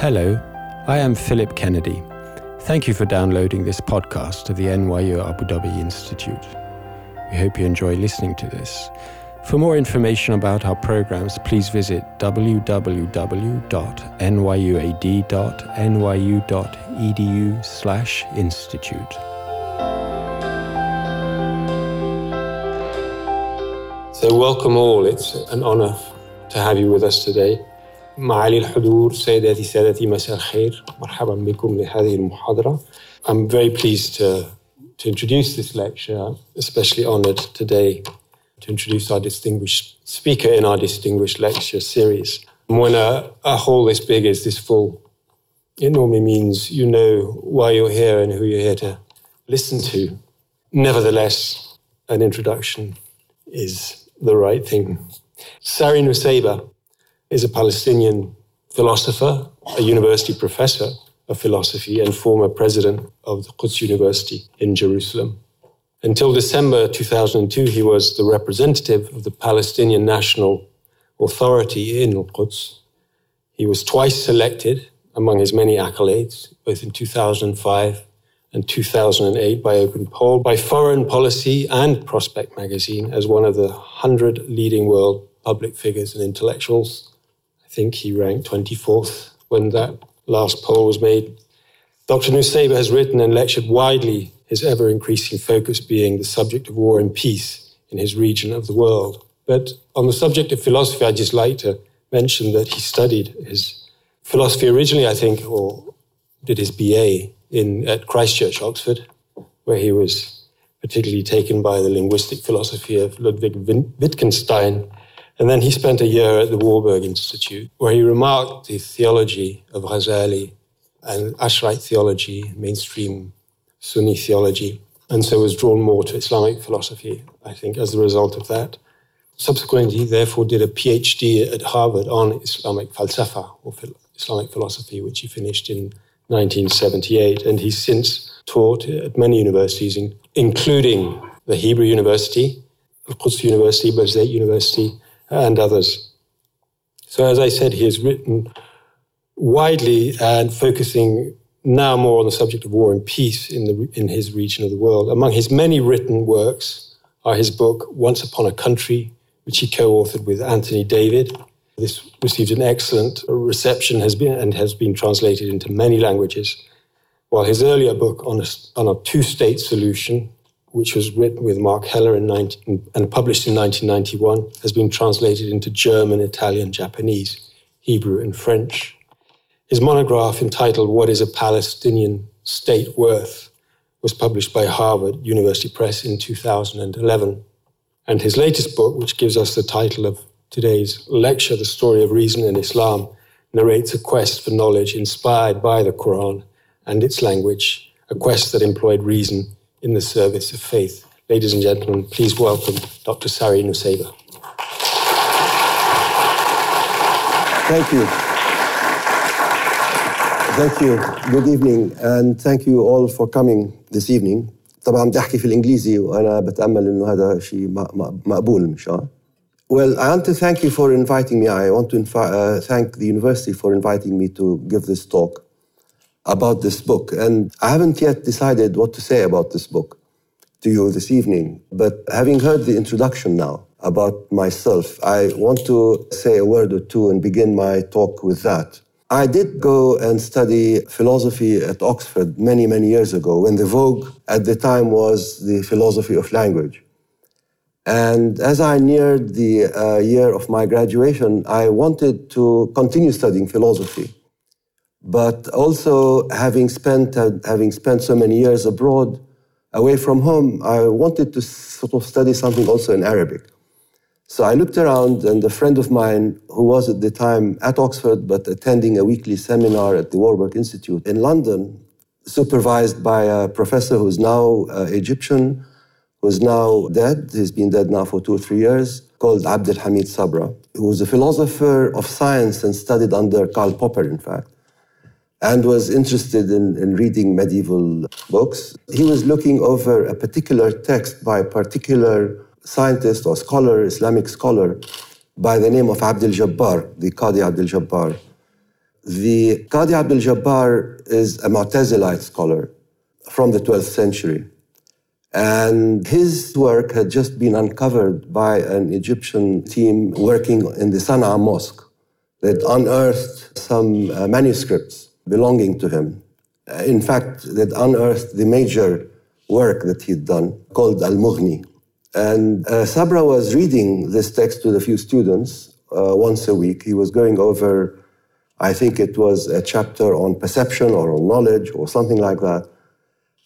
Hello, I am Philip Kennedy. Thank you for downloading this podcast of the NYU Abu Dhabi Institute. We hope you enjoy listening to this. For more information about our programs, please visit www.nyu.nyu.edu/institute. So welcome all. It's an honor to have you with us today. معالي الحضور سيداتي سادتي مساء الخير. مرحبا بكم لهذه المحاضرة. I'm very pleased to, to introduce this lecture. Especially honored today to introduce our distinguished speaker in our distinguished lecture series. When a, a hall this big is this full it normally means you know why you're here and who you're here to listen to. Nevertheless an introduction is the right thing. Sari Nusseibeh is a Palestinian philosopher, a university professor of philosophy, and former president of the Quds University in Jerusalem. Until December 2002, he was the representative of the Palestinian National Authority in Al Quds. He was twice selected among his many accolades, both in 2005 and 2008 by Open Poll, by Foreign Policy and Prospect magazine as one of the 100 leading world public figures and intellectuals think he ranked 24th when that last poll was made. Dr. Nusseibeh has written and lectured widely, his ever increasing focus being the subject of war and peace in his region of the world. But on the subject of philosophy, I'd just like to mention that he studied his philosophy originally, I think, or did his BA in, at Christ Church, Oxford, where he was particularly taken by the linguistic philosophy of Ludwig Wittgenstein and then he spent a year at the Warburg Institute, where he remarked the theology of Ghazali and Ash'arite theology, mainstream Sunni theology, and so was drawn more to Islamic philosophy, I think, as a result of that. Subsequently, he therefore did a PhD at Harvard on Islamic falsafa, or Islamic philosophy, which he finished in 1978. And he's since taught at many universities, including the Hebrew University, Al-Quds University, Birzeit University, and others. So, as I said, he has written widely and focusing now more on the subject of war and peace in, the, in his region of the world. Among his many written works are his book, Once Upon a Country, which he co authored with Anthony David. This received an excellent reception has been, and has been translated into many languages, while his earlier book on a, on a two state solution, which was written with Mark Heller in 19, and published in 1991, has been translated into German, Italian, Japanese, Hebrew, and French. His monograph entitled What is a Palestinian State Worth was published by Harvard University Press in 2011. And his latest book, which gives us the title of today's lecture, The Story of Reason in Islam, narrates a quest for knowledge inspired by the Quran and its language, a quest that employed reason in the service of faith. Ladies and gentlemen, please welcome Dr. Sari Nusseibeh. Thank you. Thank you. Good evening and thank you all for coming this evening. طبعا بدي احكي في الانجليزي وانا بتامل انه هذا شيء مقبول ان شاء Well, I want to thank you for inviting me. I want to uh, thank the university for inviting me to give this talk about this book. And I haven't yet decided what to say about this book to you this evening. But having heard the introduction now about myself, I want to say a word or two and begin my talk with that. I did go and study philosophy at Oxford many, many years ago when the vogue at the time was the philosophy of language. And as I neared the uh, year of my graduation, I wanted to continue studying philosophy but also having spent uh, having spent so many years abroad away from home i wanted to sort of study something also in arabic. So i looked around and a friend of mine who was at the time at oxford but attending a weekly seminar at the warburg institute in london supervised by a professor who's now uh, egyptian who's now dead he's been dead now for two or three years called abdel hamid sabra who was a philosopher of science and studied under karl popper in fact and was interested in, in reading medieval books. He was looking over a particular text by a particular scientist or scholar, Islamic scholar, by the name of Abdul Jabbar, the Qadi Abdul Jabbar. the Qadi Abdul Jabbar is a Mu'tazilite scholar from the 12th century. And his work had just been uncovered by an Egyptian team working in the Sana'a Mosque. They'd unearthed some uh, manuscripts belonging to him. Uh, in fact, they'd unearthed the major work that he'd done called Al Mughni. And uh, Sabra was reading this text to the few students uh, once a week. He was going over, I think it was a chapter on perception or on knowledge or something like that.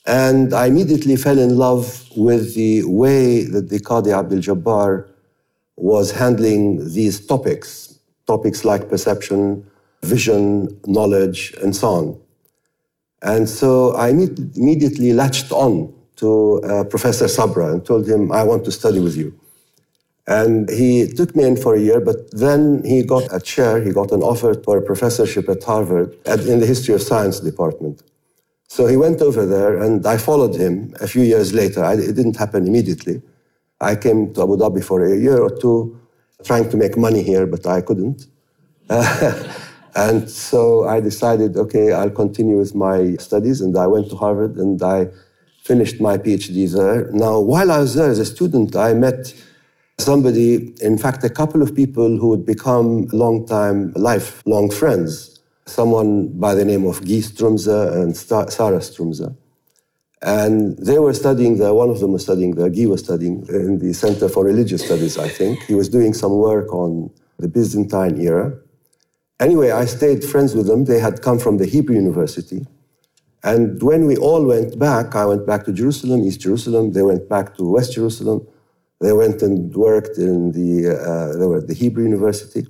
And I immediately fell in love with the way that the Qadi Abdul Jabbar was handling these topics, topics like perception, vision, knowledge, and so on. And so I immediately latched on to uh, Professor Sabra and told him, I want to study with you. And he took me in for a year, but then he got a chair, he got an offer for a professorship at Harvard at, in the History of Science department. So he went over there and I followed him a few years later. I, it didn't happen immediately. I came to Abu Dhabi for a year or two, trying to make money here, but I couldn't. and so I decided, okay, I'll continue with my studies. And I went to Harvard and I finished my PhD there. Now, while I was there as a student, I met somebody, in fact, a couple of people who would become long-time, lifelong friends someone by the name of Guy Stroumsa and Sarah Stroumsa. And they were studying there, one of them was studying there, Guy was studying in the Center for Religious Studies, I think. He was doing some work on the Byzantine era. Anyway, I stayed friends with them. They had come from the Hebrew University. And when we all went back, I went back to Jerusalem, East Jerusalem. They went back to West Jerusalem. They went and worked in the, uh, they were at the Hebrew University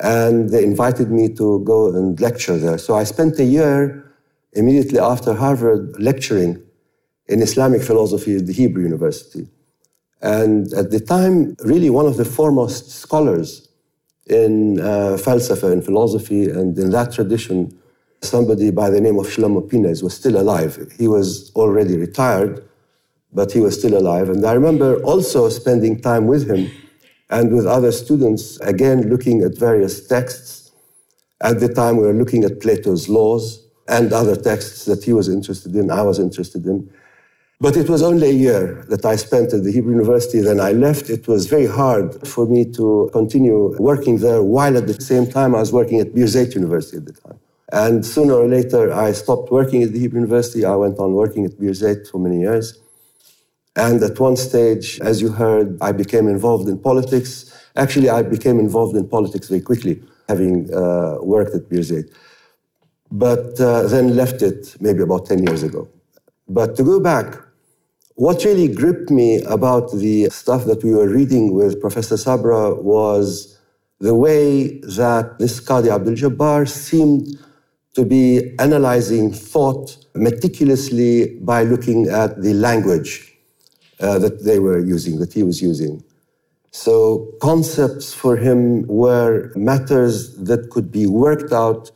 and they invited me to go and lecture there. So I spent a year immediately after Harvard lecturing in Islamic philosophy at the Hebrew University. And at the time, really one of the foremost scholars in uh, and philosophy, and in that tradition, somebody by the name of Shlomo Pines was still alive. He was already retired, but he was still alive. And I remember also spending time with him and with other students, again, looking at various texts. At the time, we were looking at Plato's laws and other texts that he was interested in, I was interested in. But it was only a year that I spent at the Hebrew University. Then I left. It was very hard for me to continue working there while at the same time I was working at Birzeit University at the time. And sooner or later, I stopped working at the Hebrew University. I went on working at Birzeit for many years. And at one stage, as you heard, I became involved in politics. Actually, I became involved in politics very quickly, having uh, worked at Birzeit. But uh, then left it maybe about 10 years ago. But to go back, what really gripped me about the stuff that we were reading with Professor Sabra was the way that this Qadi Abdul Jabbar seemed to be analyzing thought meticulously by looking at the language uh, that they were using, that he was using. So concepts for him were matters that could be worked out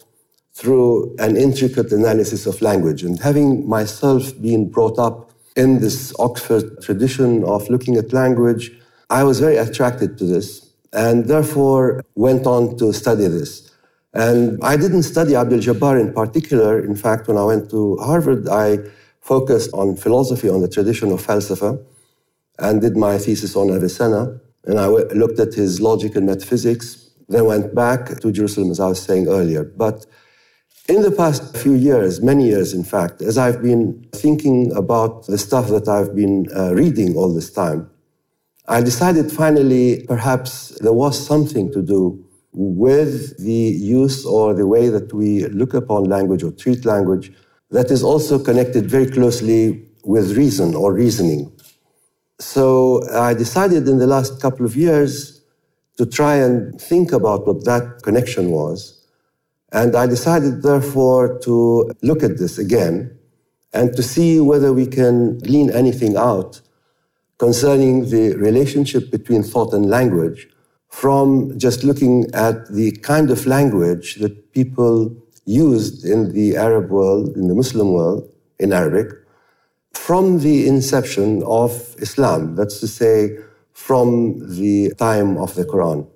through an intricate analysis of language. And having myself been brought up in this Oxford tradition of looking at language, I was very attracted to this and therefore went on to study this. And I didn't study Abdul Jabbar in particular. In fact, when I went to Harvard, I focused on philosophy, on the tradition of falsafa, and did my thesis on Avicenna. And I looked at his logic and metaphysics, then went back to Jerusalem, as I was saying earlier. But in the past few years, many years in fact, as I've been thinking about the stuff that I've been uh, reading all this time, I decided finally perhaps there was something to do with the use or the way that we look upon language or treat language that is also connected very closely with reason or reasoning. So I decided in the last couple of years to try and think about what that connection was. And I decided, therefore, to look at this again and to see whether we can glean anything out concerning the relationship between thought and language from just looking at the kind of language that people used in the Arab world, in the Muslim world, in Arabic, from the inception of Islam, that's to say, from the time of the Quran.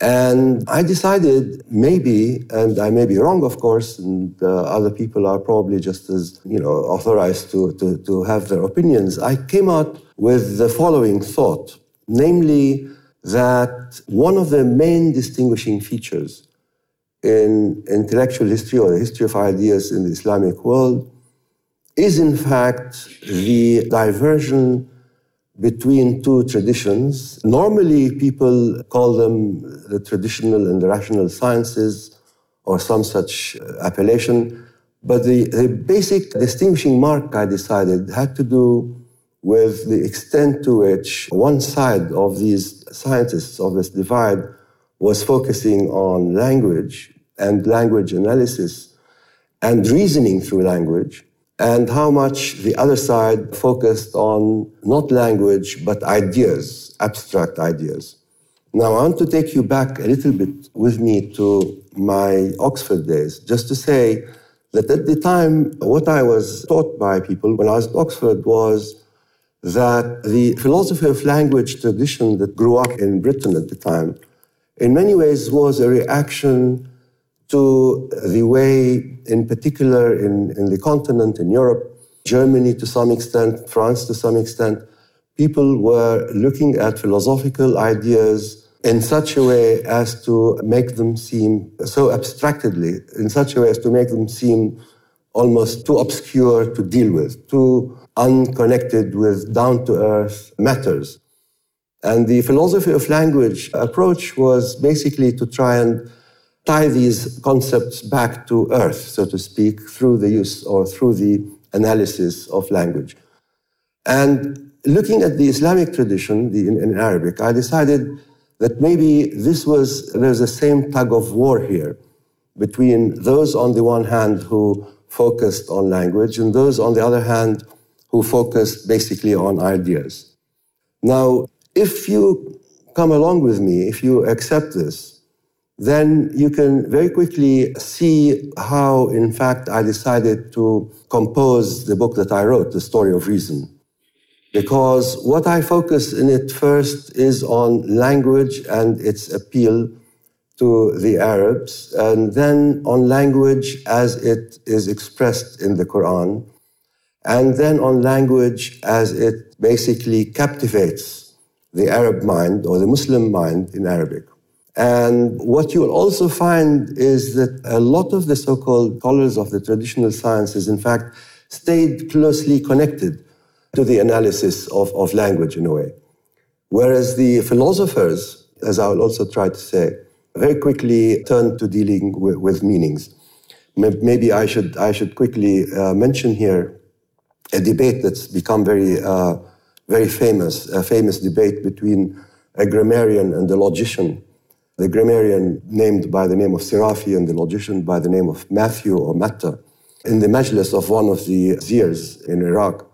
And I decided maybe, and I may be wrong, of course, and uh, other people are probably just as you know authorized to, to, to have their opinions. I came out with the following thought, namely that one of the main distinguishing features in intellectual history or the history of ideas in the Islamic world is in fact the diversion between two traditions. Normally, people call them the traditional and the rational sciences or some such uh, appellation. But the, the basic distinguishing mark I decided had to do with the extent to which one side of these scientists of this divide was focusing on language and language analysis and reasoning through language, and how much the other side focused on not language, but ideas, abstract ideas. Now, I want to take you back a little bit with me to my Oxford days, just to say that at the time, what I was taught by people when I was at Oxford was that the philosophy of language tradition that grew up in Britain at the time, in many ways was a reaction to the way, in particular, in, in the continent, in Europe, Germany to some extent, France to some extent, people were looking at philosophical ideas in such a way as to make them seem so abstractedly, in such a way as to make them seem almost too obscure to deal with, too unconnected with down to earth matters. And the philosophy of language approach was basically to try and tie these concepts back to earth, so to speak, through the use or through the analysis of language. And looking at the Islamic tradition the, in, in Arabic, I decided that maybe this was, there's the same tug of war here between those on the one hand who focused on language and those on the other hand who focused basically on ideas. Now, if you come along with me, if you accept this, then you can very quickly see how, in fact, I decided to compose the book that I wrote, The Story of Reason. Because what I focus in it first is on language and its appeal to the Arabs, and then on language as it is expressed in the Quran, and then on language as it basically captivates the Arab mind or the Muslim mind in Arabic. And what you'll also find is that a lot of the so-called scholars of the traditional sciences, in fact, stayed closely connected to the analysis of, of language in a way. Whereas the philosophers, as I will also try to say, very quickly turned to dealing with, with meanings. Maybe I should, I should quickly uh, mention here a debate that's become very, uh, very famous, a famous debate between a grammarian and a logician the grammarian named by the name of Sirafi and the logician by the name of Matthew or Matta, in the majlis of one of the Zirs in Iraq,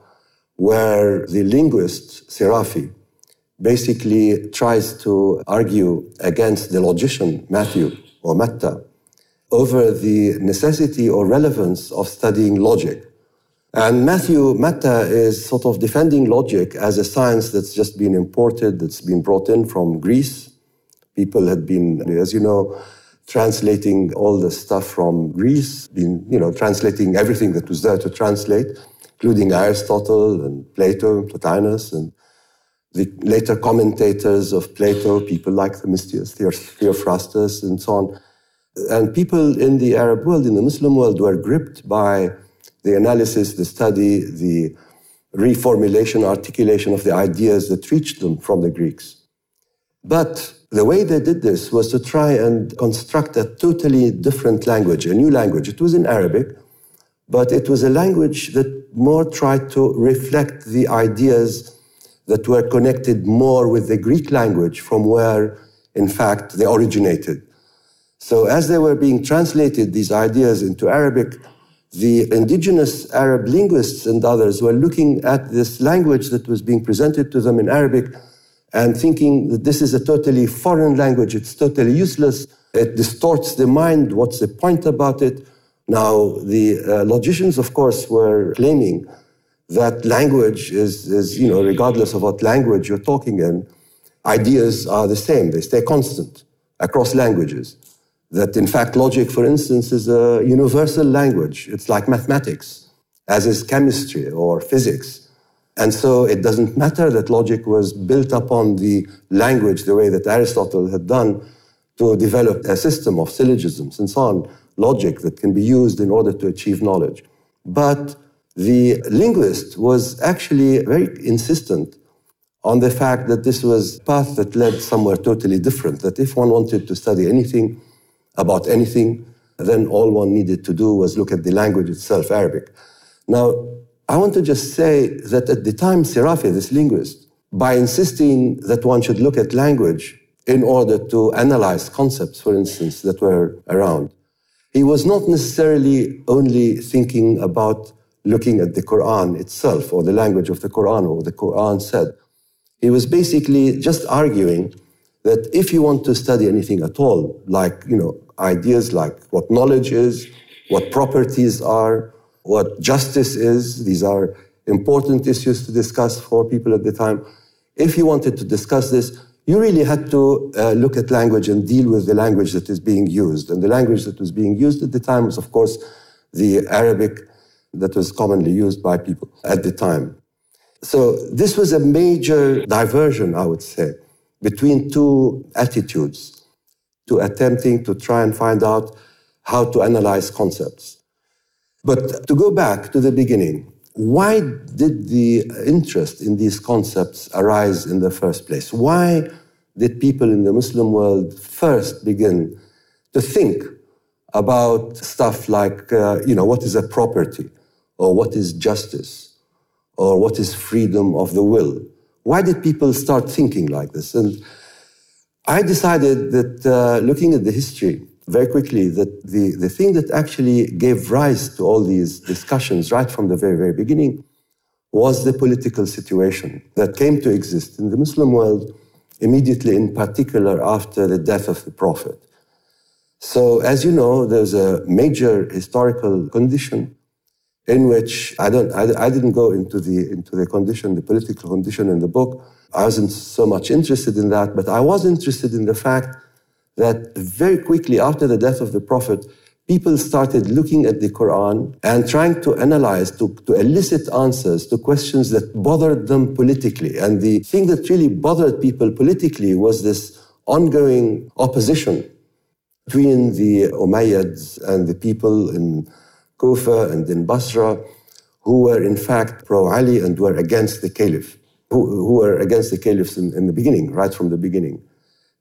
where the linguist Sirafi basically tries to argue against the logician Matthew or Matta over the necessity or relevance of studying logic. And Matthew Matta is sort of defending logic as a science that's just been imported, that's been brought in from Greece, People had been, as you know, translating all the stuff from Greece, been, you know, translating everything that was there to translate, including Aristotle and Plato, and Plotinus, and the later commentators of Plato, people like the Themistius, Theophrastus, and so on. And people in the Arab world, in the Muslim world, were gripped by the analysis, the study, the reformulation, articulation of the ideas that reached them from the Greeks. But the way they did this was to try and construct a totally different language, a new language. It was in Arabic, but it was a language that more tried to reflect the ideas that were connected more with the Greek language from where, in fact, they originated. So as they were being translated, these ideas into Arabic, the indigenous Arab linguists and others were looking at this language that was being presented to them in Arabic and thinking that this is a totally foreign language, it's totally useless, it distorts the mind, what's the point about it? Now, the uh, logicians, of course, were claiming that language is, is, you know, regardless of what language you're talking in, ideas are the same, they stay constant. across languages. That in fact, logic, for instance, is a universal language. It's like mathematics, as is chemistry or physics. And so it doesn't matter that logic was built upon the language the way that Aristotle had done to develop a system of syllogisms and so on, logic that can be used in order to achieve knowledge. But the linguist was actually very insistent on the fact that this was a path that led somewhere totally different, that if one wanted to study anything about anything, then all one needed to do was look at the language itself, Arabic. Now, I want to just say that at the time, Sirafi, this linguist, by insisting that one should look at language in order to analyze concepts, for instance, that were around, he was not necessarily only thinking about looking at the Quran itself or the language of the Quran or what the Quran said. He was basically just arguing that if you want to study anything at all, like, you know, ideas like what knowledge is, what properties are, what justice is, these are important issues to discuss for people at the time. If you wanted to discuss this, you really had to uh, look at language and deal with the language that is being used. And the language that was being used at the time was, of course, the Arabic that was commonly used by people at the time. So this was a major diversion, I would say, between two attitudes to attempting to try and find out how to analyze concepts. But to go back to the beginning, why did the interest in these concepts arise in the first place? Why did people in the Muslim world first begin to think about stuff like, uh, you know, what is a property or what is justice? or what is freedom of the will? Why did people start thinking like this? And I decided that uh, looking at the history very quickly, that the, the thing that actually gave rise to all these discussions right from the very, very beginning was the political situation that came to exist in the Muslim world immediately, in particular, after the death of the Prophet. So, as you know, there's a major historical condition in which I don't, I, I, didn't go into the into the condition, the political condition in the book. I wasn't so much interested in that, but I was interested in the fact that very quickly after the death of the Prophet, people started looking at the Quran and trying to analyze, to, to elicit answers to questions that bothered them politically. And the thing that really bothered people politically was this ongoing opposition between the Umayyads and the people in Kufa and in Basra, who were in fact pro Ali and were against the caliph, who, who were against the caliphs in, in the beginning, right from the beginning.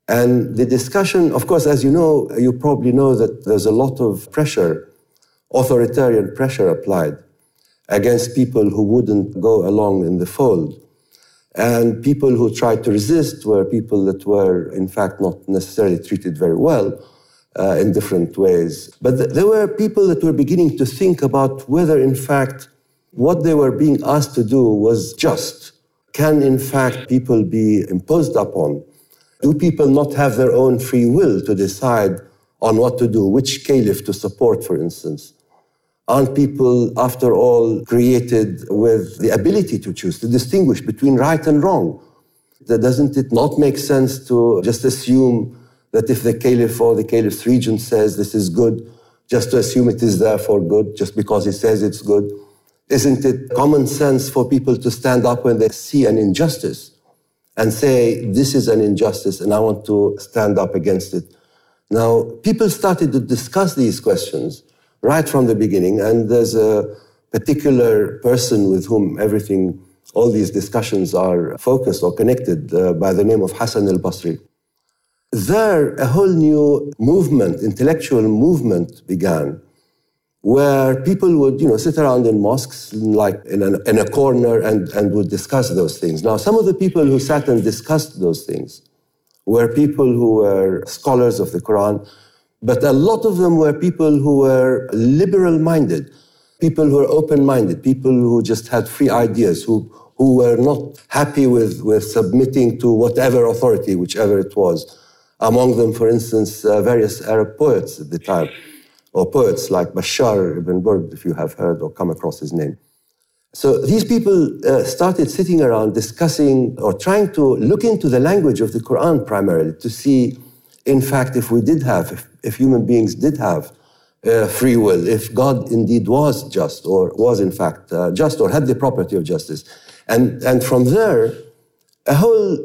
And the discussion, of course, as you know, you probably know that there's a lot of pressure, authoritarian pressure applied against people who wouldn't go along in the fold. And people who tried to resist were people that were, in fact, not necessarily treated very well uh, in different ways. But th- there were people that were beginning to think about whether, in fact, what they were being asked to do was just. Can, in fact, people be imposed upon? Do people not have their own free will to decide on what to do, which caliph to support, for instance? Aren't people, after all, created with the ability to choose, to distinguish between right and wrong? Doesn't it not make sense to just assume that if the caliph or the caliph's regent says this is good, just to assume it is therefore good, just because he says it's good? Isn't it common sense for people to stand up when they see an injustice and say, this is an injustice and I want to stand up against it? Now, people started to discuss these questions right from the beginning, and there's a particular person with whom everything, all these discussions are focused or connected uh, by the name of Hassan al-Basri. There, a whole new movement, intellectual movement began, where people would, you know, sit around in mosques, like in, in a corner, and, and would discuss those things. Now, some of the people who sat and discussed those things were people who were scholars of the Quran, but a lot of them were people who were liberal minded, people who were open minded, people who just had free ideas, who, who were not happy with, with submitting to whatever authority, whichever it was. Among them, for instance, uh, various Arab poets at the time, or poets like Bashar ibn Burd, if you have heard or come across his name. So these people uh, started sitting around discussing or trying to look into the language of the Quran primarily to see in fact, if we did have, if, if human beings did have uh, free will, if God indeed was just or was in fact uh, just or had the property of justice. And, and from there, a whole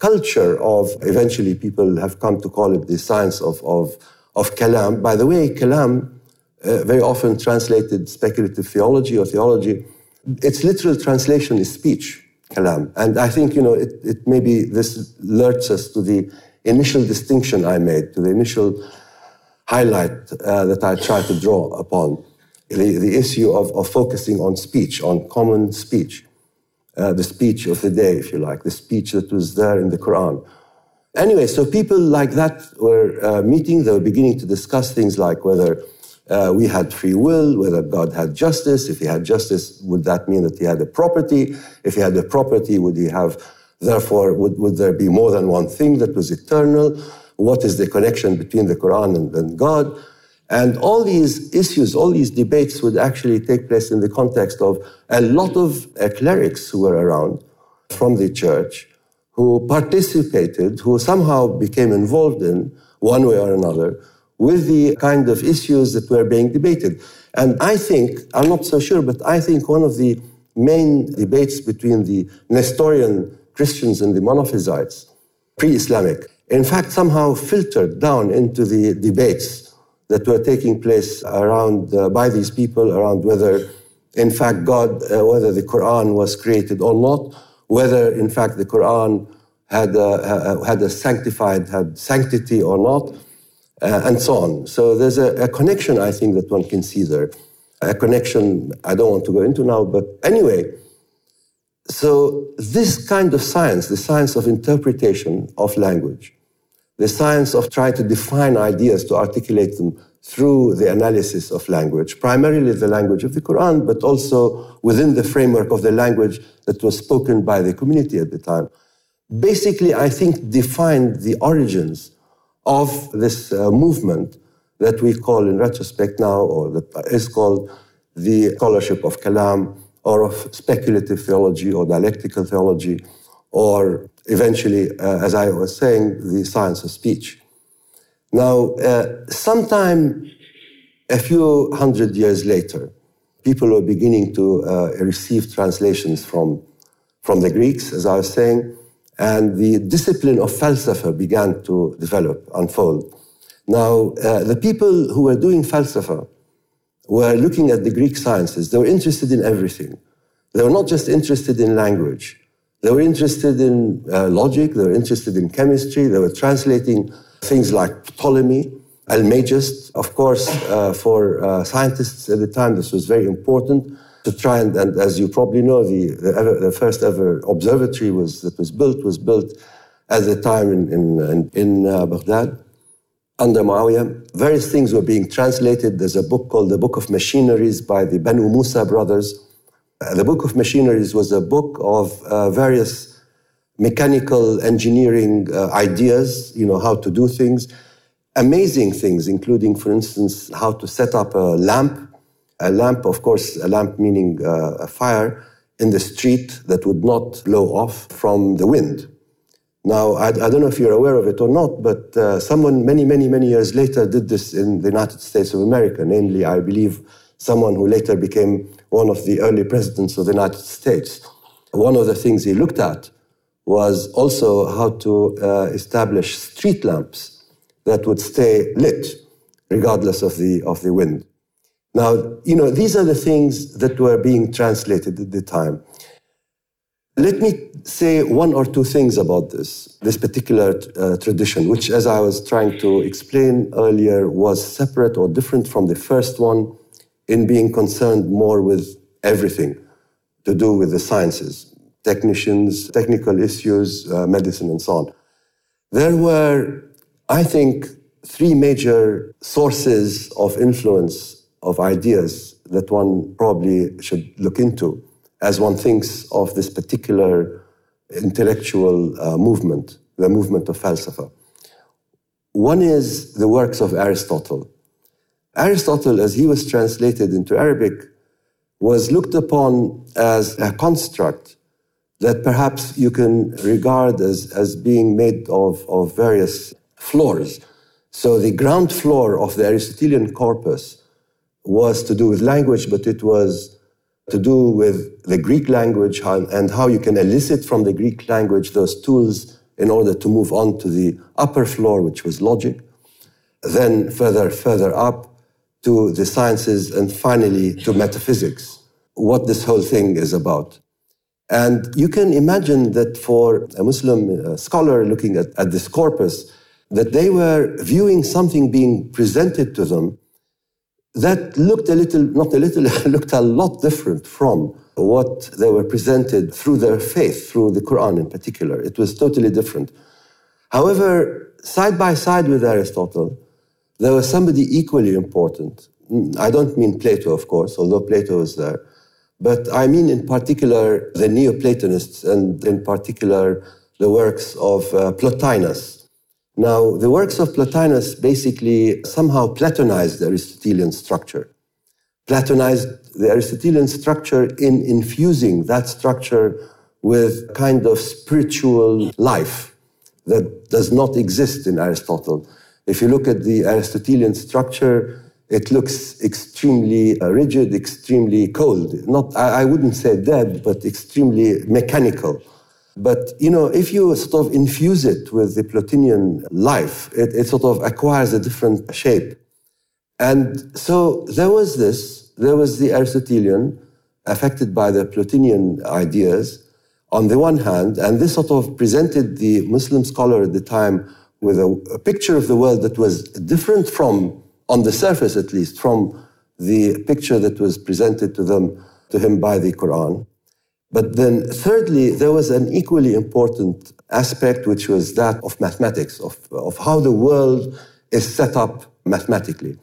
culture of eventually people have come to call it the science of, of, of kalam. By the way, kalam, uh, very often translated speculative theology or theology, its literal translation is speech, kalam. And I think, you know, it, it maybe this alerts us to the initial distinction I made, to the initial highlight uh, that I tried to draw upon, the, the issue of, of focusing on speech, on common speech, uh, the speech of the day, if you like, the speech that was there in the Quran. Anyway, so people like that were uh, meeting, they were beginning to discuss things like whether uh, we had free will, whether God had justice. If he had justice, would that mean that he had a property? If he had a property, would he have, therefore, would, would there be more than one thing that was eternal? What is the connection between the Quran and, and God? And all these issues, all these debates would actually take place in the context of a lot of uh, clerics who were around from the church who participated, who somehow became involved in, one way or another, with the kind of issues that were being debated. And I think, I'm not so sure, but I think one of the main debates between the Nestorian Christians and the Monophysites, pre Islamic, in fact, somehow filtered down into the debates that were taking place around uh, by these people around whether, in fact, God, uh, whether the Quran was created or not, whether, in fact, the Quran had a, had a sanctified, had sanctity or not uh, and so on. So there's a, a, connection, I think, that one can see there. A connection I don't want to go into now, but anyway. So this kind of science, the science of interpretation of language, the science of trying to define ideas, to articulate them through the analysis of language, primarily the language of the Quran, but also within the framework of the language that was spoken by the community at the time. Basically, I think defined the origins of this uh, movement that we call in retrospect now, or that is called the scholarship of Kalam, or of speculative theology, or dialectical theology, or eventually, uh, as I was saying, the science of speech. Now, uh, sometime a few hundred years later, people were beginning to uh, receive translations from, from the Greeks, as I was saying, and the discipline of falsafa began to develop, unfold. Now, uh, the people who were doing falsafa were looking at the Greek sciences. They were interested in everything. They were not just interested in language. They were interested in uh, logic. They were interested in chemistry. They were translating things like Ptolemy, Almagest. Of course, uh, for uh, scientists at the time, this was very important to try and, and as you probably know, the, the, ever, the, first ever observatory was, that was built was built at the time in, in, in uh, Baghdad under Muawiyah. Various things were being translated. There's a book called The Book of Machineries by the Banu Musa brothers. Uh, the Book of Machineries was a book of uh, various mechanical engineering uh, ideas, you know, how to do things. Amazing things, including, for instance, how to set up a lamp a lamp, of course, a lamp meaning uh, a fire in the street that would not blow off from the wind. Now, I, I, don't know if you're aware of it or not, but uh, someone many, many, many years later did this in the United States of America, namely, I believe, someone who later became one of the early presidents of the United States. One of the things he looked at was also how to uh, establish street lamps that would stay lit regardless of the, of the wind. Now, you know, these are the things that were being translated at the time. Let me say one or two things about this, this particular uh, tradition, which, as I was trying to explain earlier, was separate or different from the first one in being concerned more with everything to do with the sciences, technicians, technical issues, uh, medicine, and so on. There were, I think, three major sources of influence of ideas that one probably should look into as one thinks of this particular intellectual uh, movement, the movement of falsafa. One is the works of Aristotle. Aristotle, as he was translated into Arabic, was looked upon as a construct that perhaps you can regard as, as being made of, of various floors. So the ground floor of the Aristotelian corpus was to do with language, but it was to do with the Greek language and how you can elicit from the Greek language those tools in order to move on to the upper floor, which was logic, then further, further up to the sciences, and finally to metaphysics, what this whole thing is about. And you can imagine that for a Muslim uh, scholar looking at, at this corpus, that they were viewing something being presented to them that looked a little, not a little, looked a lot different from what they were presented through their faith, through the Quran in particular. It was totally different. However, side by side with Aristotle, there was somebody equally important. I don't mean Plato, of course, although Plato was there, but I mean in particular the Neoplatonists and in particular the works of uh, Plotinus, now, the works of Plotinus basically somehow Platonized the Aristotelian structure. Platonized the Aristotelian structure in infusing that structure with a kind of spiritual life that does not exist in Aristotle. If you look at the Aristotelian structure, it looks extremely uh, rigid, extremely cold. Not, I, I wouldn't say dead, but extremely mechanical. But you know, if you sort of infuse it with the Plotinian life, it, it sort of acquires a different shape. And so there was this, there was the Aristotelian, affected by the Plotinian ideas on the one hand, and this sort of presented the Muslim scholar at the time with a, a picture of the world that was different from, on the surface at least, from the picture that was presented to them to him by the Quran. But then, thirdly, there was an equally important aspect, which was that of mathematics, of, of how the world is set up mathematically.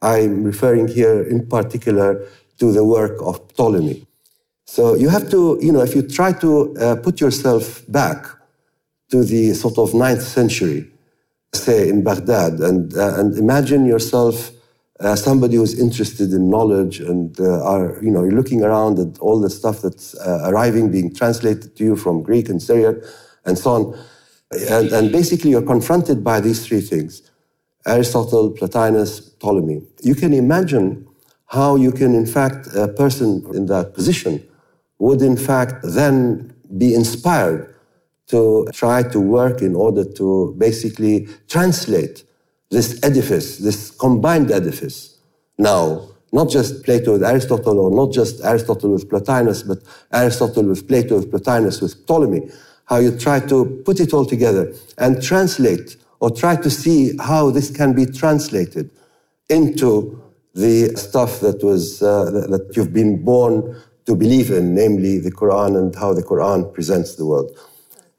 I'm referring here in particular to the work of Ptolemy. So you have to, you know, if you try to uh, put yourself back to the sort of ninth century, say in Baghdad, and, uh, and imagine yourself uh, somebody who's interested in knowledge and uh, are, you know, you're looking around at all the stuff that's uh, arriving, being translated to you from Greek and Syriac and so on. And, and basically, you're confronted by these three things Aristotle, Plotinus, Ptolemy. You can imagine how you can, in fact, a person in that position would, in fact, then be inspired to try to work in order to basically translate this edifice, this combined edifice. Now, not just Plato with Aristotle, or not just Aristotle with Plotinus, but Aristotle with Plato, with Plotinus, with Ptolemy, how you try to put it all together and translate or try to see how this can be translated into the stuff that was uh, that you've been born to believe in, namely the Quran and how the Quran presents the world.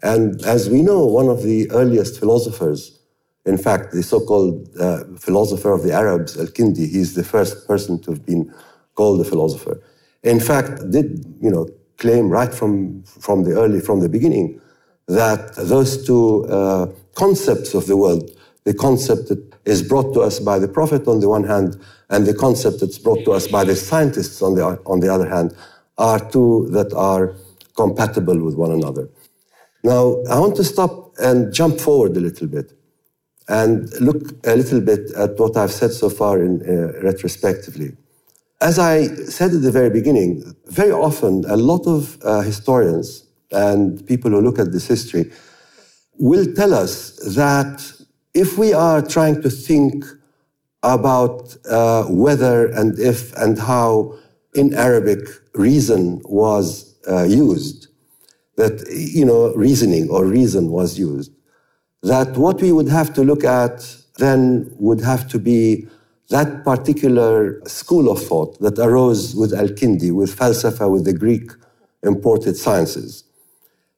And as we know, one of the earliest philosophers in fact, the so-called uh, philosopher of the Arabs, Al-Kindi, he's the first person to have been called a philosopher. In fact, did you know claim right from from the early from the beginning that those two uh, concepts of the world, the concept that is brought to us by the Prophet on the one hand, and the concept that's brought to us by the scientists on the on the other hand, are two that are compatible with one another. Now, I want to stop and jump forward a little bit and look a little bit at what I've said so far in uh, retrospectively. As I said at the very beginning, very often a lot of uh, historians and people who look at this history will tell us that if we are trying to think about uh, whether and if and how in Arabic reason was uh, used, that, you know, reasoning or reason was used, that what we would have to look at then would have to be that particular school of thought that arose with Al-Kindi, with Falsafa, with the Greek imported sciences.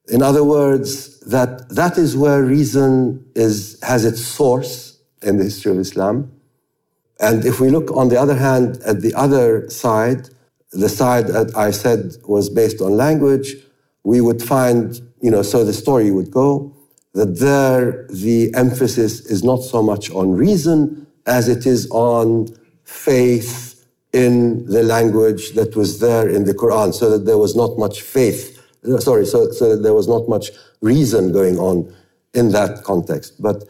In other words, that that is where reason is, has its source in the history of Islam. And if we look, on the other hand, at the other side, the side that I said was based on language, we would find, you know, so the story would go that there the emphasis is not so much on reason as it is on faith in the language that was there in the Quran, so that there was not much faith, sorry, so, so that there was not much reason going on in that context. But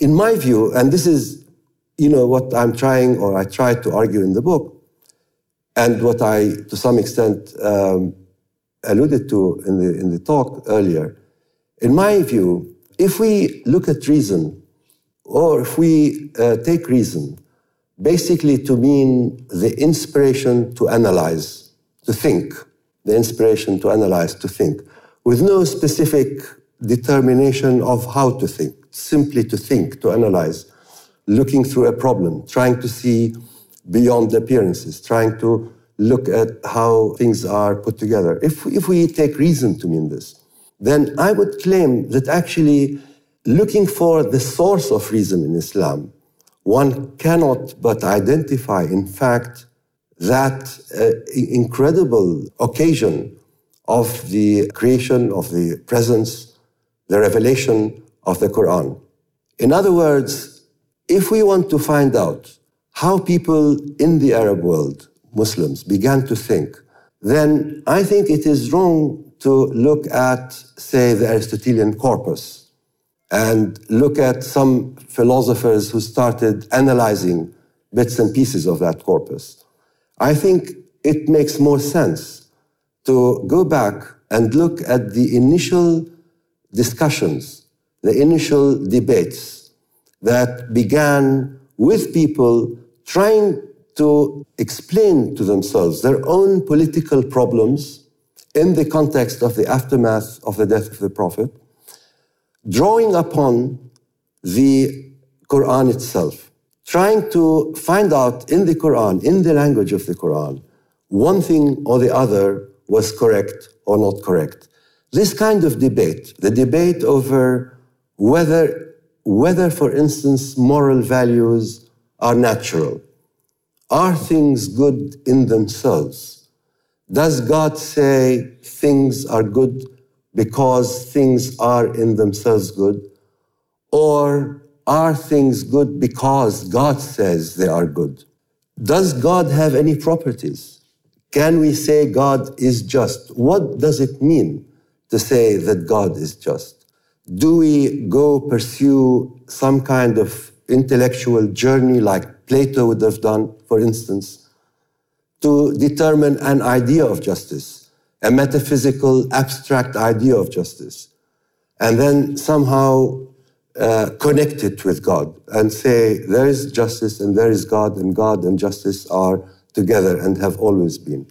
in my view, and this is, you know, what I'm trying or I tried to argue in the book, and what I, to some extent, um, alluded to in the, in the talk earlier. In my view, if we look at reason, or if we uh, take reason basically to mean the inspiration to analyze, to think, the inspiration to analyze, to think, with no specific determination of how to think, simply to think, to analyze, looking through a problem, trying to see beyond appearances, trying to look at how things are put together. If, if we take reason to mean this, then I would claim that actually looking for the source of reason in Islam, one cannot but identify, in fact, that uh, incredible occasion of the creation, of the presence, the revelation of the Quran. In other words, if we want to find out how people in the Arab world, Muslims, began to think, then I think it is wrong to look at, say, the Aristotelian corpus and look at some philosophers who started analyzing bits and pieces of that corpus. I think it makes more sense to go back and look at the initial discussions, the initial debates that began with people trying to explain to themselves their own political problems in the context of the aftermath of the death of the Prophet, drawing upon the Quran itself, trying to find out in the Quran, in the language of the Quran, one thing or the other was correct or not correct. This kind of debate, the debate over whether, whether for instance, moral values are natural, are things good in themselves? Does God say things are good because things are in themselves good? Or are things good because God says they are good? Does God have any properties? Can we say God is just? What does it mean to say that God is just? Do we go pursue some kind of intellectual journey like Plato would have done, for instance, to determine an idea of justice? a metaphysical, abstract idea of justice, and then somehow uh, connect it with God and say there is justice and there is God, and God and justice are together and have always been?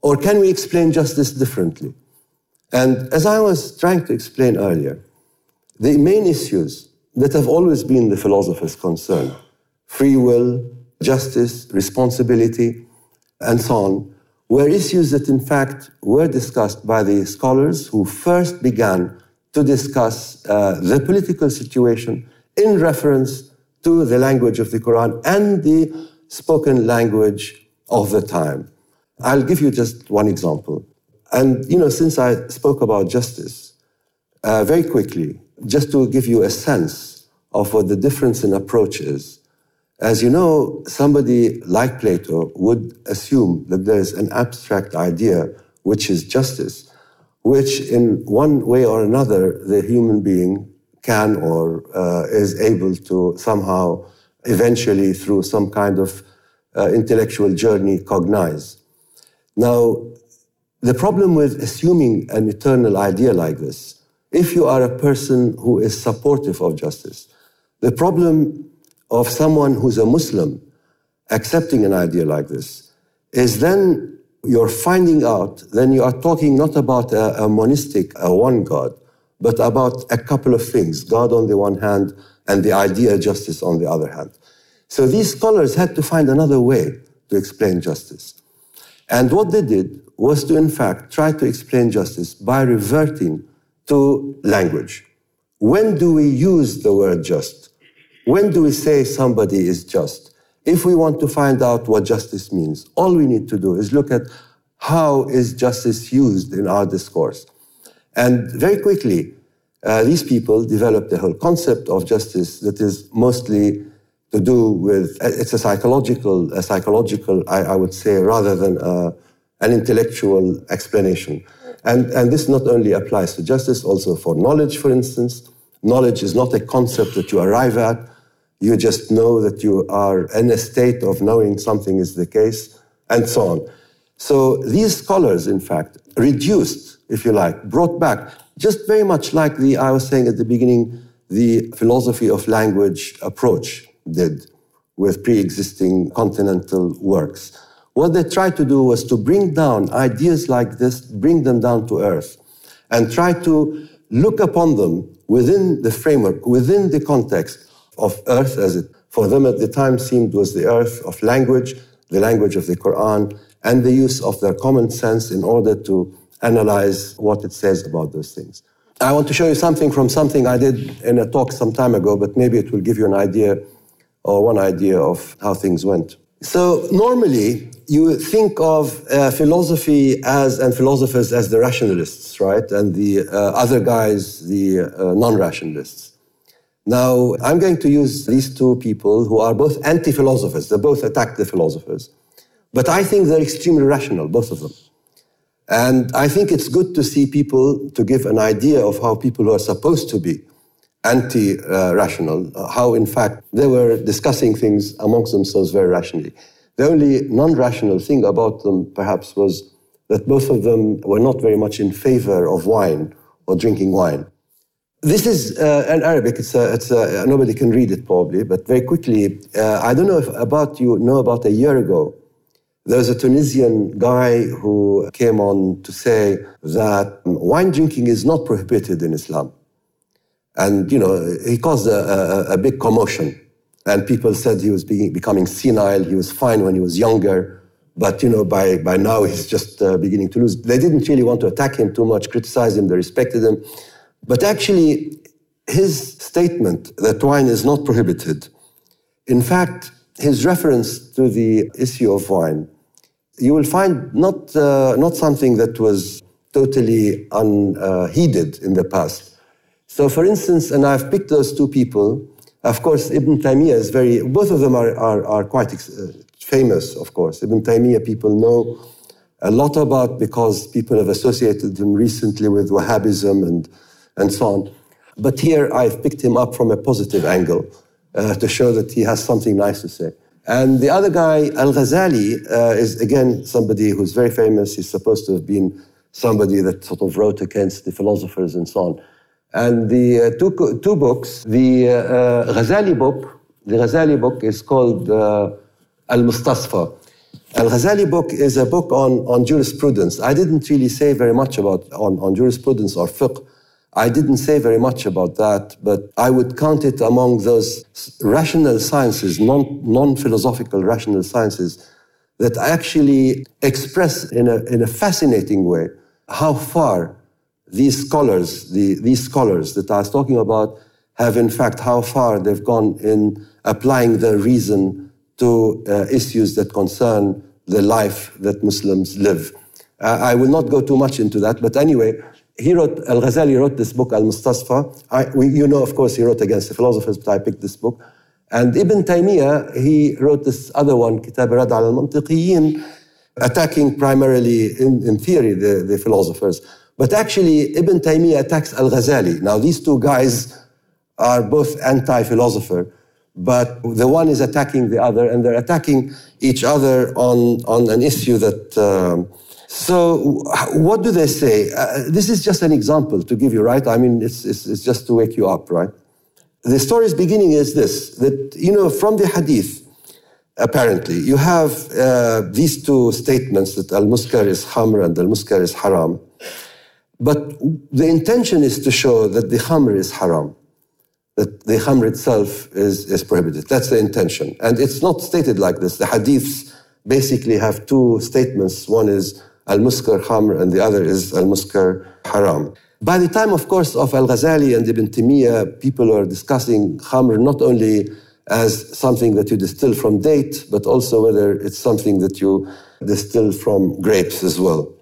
Or can we explain justice differently? And as I was trying to explain earlier, the main issues that have always been the philosopher's concern free will, justice, responsibility, and so on were issues that, in fact, were discussed by the scholars who first began to discuss uh, the political situation in reference to the language of the Quran and the spoken language of the time. I'll give you just one example. And, you know, since I spoke about justice, uh, very quickly, just to give you a sense of what the difference in approach is, as you know, somebody like Plato would assume that there's an abstract idea, which is justice, which in one way or another the human being can or uh, is able to somehow eventually through some kind of uh, intellectual journey cognize. Now, the problem with assuming an eternal idea like this, if you are a person who is supportive of justice, the problem of someone who's a Muslim accepting an idea like this is then you're finding out, then you are talking not about a, a monistic, a one God, but about a couple of things God on the one hand and the idea of justice on the other hand. So these scholars had to find another way to explain justice. And what they did was to, in fact, try to explain justice by reverting to language. When do we use the word just? When do we say somebody is just? If we want to find out what justice means, all we need to do is look at how is justice used in our discourse. And very quickly, uh, these people developed the whole concept of justice that is mostly to do with uh, it's a psychological, a psychological, I, I would say, rather than uh, an intellectual explanation. And, and this not only applies to justice, also for knowledge, for instance. Knowledge is not a concept that you arrive at. You just know that you are in a state of knowing something is the case, and so on. So these scholars, in fact, reduced, if you like, brought back, just very much like the, I was saying at the beginning, the philosophy of language approach did with pre existing continental works. What they tried to do was to bring down ideas like this, bring them down to earth, and try to look upon them within the framework, within the context of earth as it for them at the time seemed was the earth of language, the language of the Quran, and the use of their common sense in order to analyze what it says about those things. I want to show you something from something I did in a talk some time ago, but maybe it will give you an idea or one idea of how things went. So normally you think of uh, philosophy as and philosophers as the rationalists, right, and the uh, other guys the uh, non-rationalists. Now I'm going to use these two people who are both anti-philosophers. They both attack the philosophers, but I think they're extremely rational, both of them. And I think it's good to see people to give an idea of how people who are supposed to be anti-rational, uh, how in fact they were discussing things amongst themselves very rationally. The only non-rational thing about them perhaps was that both of them were not very much in favor of wine or drinking wine. This is uh, Arabic. It's, a, it's a, nobody can read it probably, but very quickly. Uh, I don't know if about you know about a year ago. There was a Tunisian guy who came on to say that wine drinking is not prohibited in Islam. And, you know, he caused a, a, a big commotion. And people said he was becoming senile. He was fine when he was younger. But, you know, by, by now he's just uh, beginning to lose. They didn't really want to attack him too much, criticize him. They respected him. But actually, his statement that wine is not prohibited, in fact, his reference to the issue of wine, you will find not, uh, not something that was totally unheeded in the past. So, for instance, and I've picked those two people. Of course, Ibn Taymiyyah is very, both of them are, are, are quite uh, famous, of course. Ibn Taymiyyah people know a lot about because people have associated him recently with Wahhabism and, and so on. But here I've picked him up from a positive angle uh, to show that he has something nice to say. And the other guy, Al Ghazali, uh, is again somebody who's very famous. He's supposed to have been somebody that sort of wrote against the philosophers and so on. And the uh, two, two books, the uh, Ghazali book, the Ghazali book is called uh, Al Mustasfa. Al Ghazali book is a book on, on jurisprudence. I didn't really say very much about on, on jurisprudence or fiqh. I didn't say very much about that, but I would count it among those rational sciences, non, non-philosophical rational sciences, that actually express in a, in a fascinating way how far these scholars, the, these scholars that I was talking about, have in fact how far they've gone in applying their reason to uh, issues that concern the life that Muslims live. Uh, I will not go too much into that, but anyway, he wrote, Al Ghazali wrote this book, Al Mustasfa. you know, of course, he wrote against the philosophers, but I picked this book. And Ibn Taymiyyah, he wrote this other one, Kitab Rad al Mantiqiyin, attacking primarily, in, in theory, the, the philosophers. But actually, Ibn Taymiyyah attacks Al Ghazali. Now, these two guys are both anti philosopher, but the one is attacking the other, and they're attacking each other on, on an issue that. Um, so, what do they say? Uh, this is just an example to give you, right? I mean, it's, it's, it's just to wake you up, right? The story's beginning is this that, you know, from the hadith, apparently, you have uh, these two statements that al muskar is khamr and al muskar is haram. But the intention is to show that the khamr is haram, that the khamr itself is, is prohibited. That's the intention. And it's not stated like this. The hadiths basically have two statements. One is al-muskar hamr and the other is al-muskar haram. By the time, of course, of Al-Ghazali and Ibn Taymiyyah, people are discussing hamr not only as something that you distill from date, but also whether it's something that you distill from grapes as well.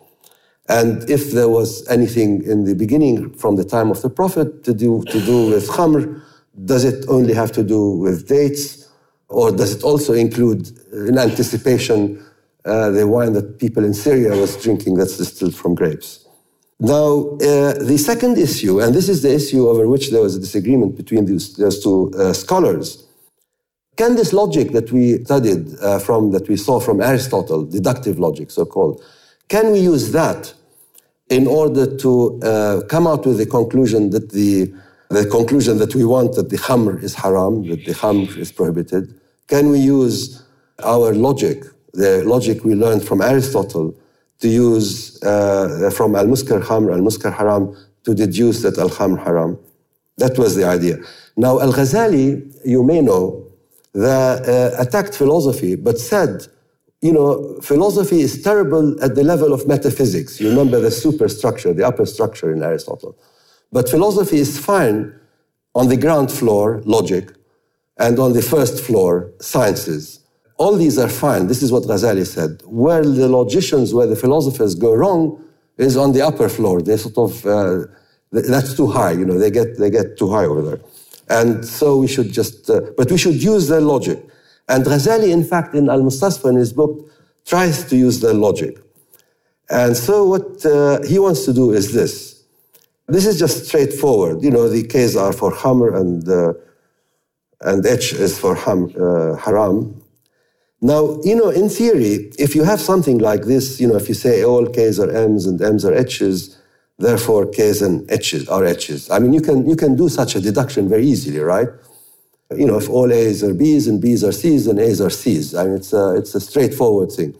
And if there was anything in the beginning from the time of the Prophet to do, to do with khamr, does it only have to do with dates? Or does it also include, in anticipation, uh, the wine that people in Syria was drinking that's distilled from grapes? Now, uh, the second issue, and this is the issue over which there was a disagreement between these, those two uh, scholars, can this logic that we studied uh, from, that we saw from Aristotle, deductive logic, so called, can we use that in order to uh, come out with the conclusion that the, the conclusion that we want that the khamr is haram, that the khamr is prohibited? Can we use our logic, the logic we learned from Aristotle, to use uh, from al muskar khamr, al muskar haram, to deduce that al khamr haram? That was the idea. Now, Al Ghazali, you may know, the, uh, attacked philosophy, but said you know, philosophy is terrible at the level of metaphysics. You remember the superstructure, the upper structure in Aristotle. But philosophy is fine on the ground floor, logic, and on the first floor, sciences. All these are fine. This is what Ghazali said. Where the logicians, where the philosophers go wrong, is on the upper floor. They sort of, uh, that's too high, you know, they get, they get too high over there. And so we should just, uh, but we should use their logic. And Ghazali, in fact, in Al Mustasfa, in his book, tries to use their logic. And so what uh, he wants to do is this. This is just straightforward. You know, the K's are for Hamr and, uh, and H is for ham, uh, Haram. Now, you know, in theory, if you have something like this, you know, if you say all K's are M's and M's are H's, therefore K's and H's are H's. I mean, you can, you can do such a deduction very easily, right? you know, if all A's are B's and B's are C's, and A's are C's. I mean, it's a, it's a straightforward thing.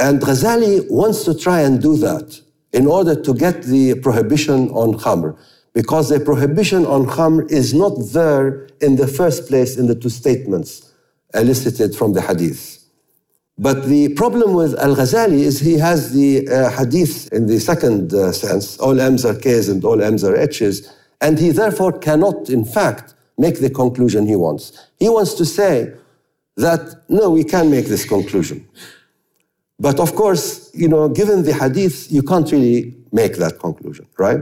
And Ghazali wants to try and do that in order to get the prohibition on Khamr, because the prohibition on Khamr is not there in the first place in the two statements elicited from the Hadith. But the problem with Al Ghazali is he has the uh, Hadith in the second uh, sense all M's are K's and all M's are H's, and he therefore cannot, in fact, make the conclusion he wants. He wants to say that, no, we can make this conclusion. But of course, you know, given the hadith, you can't really make that conclusion, right?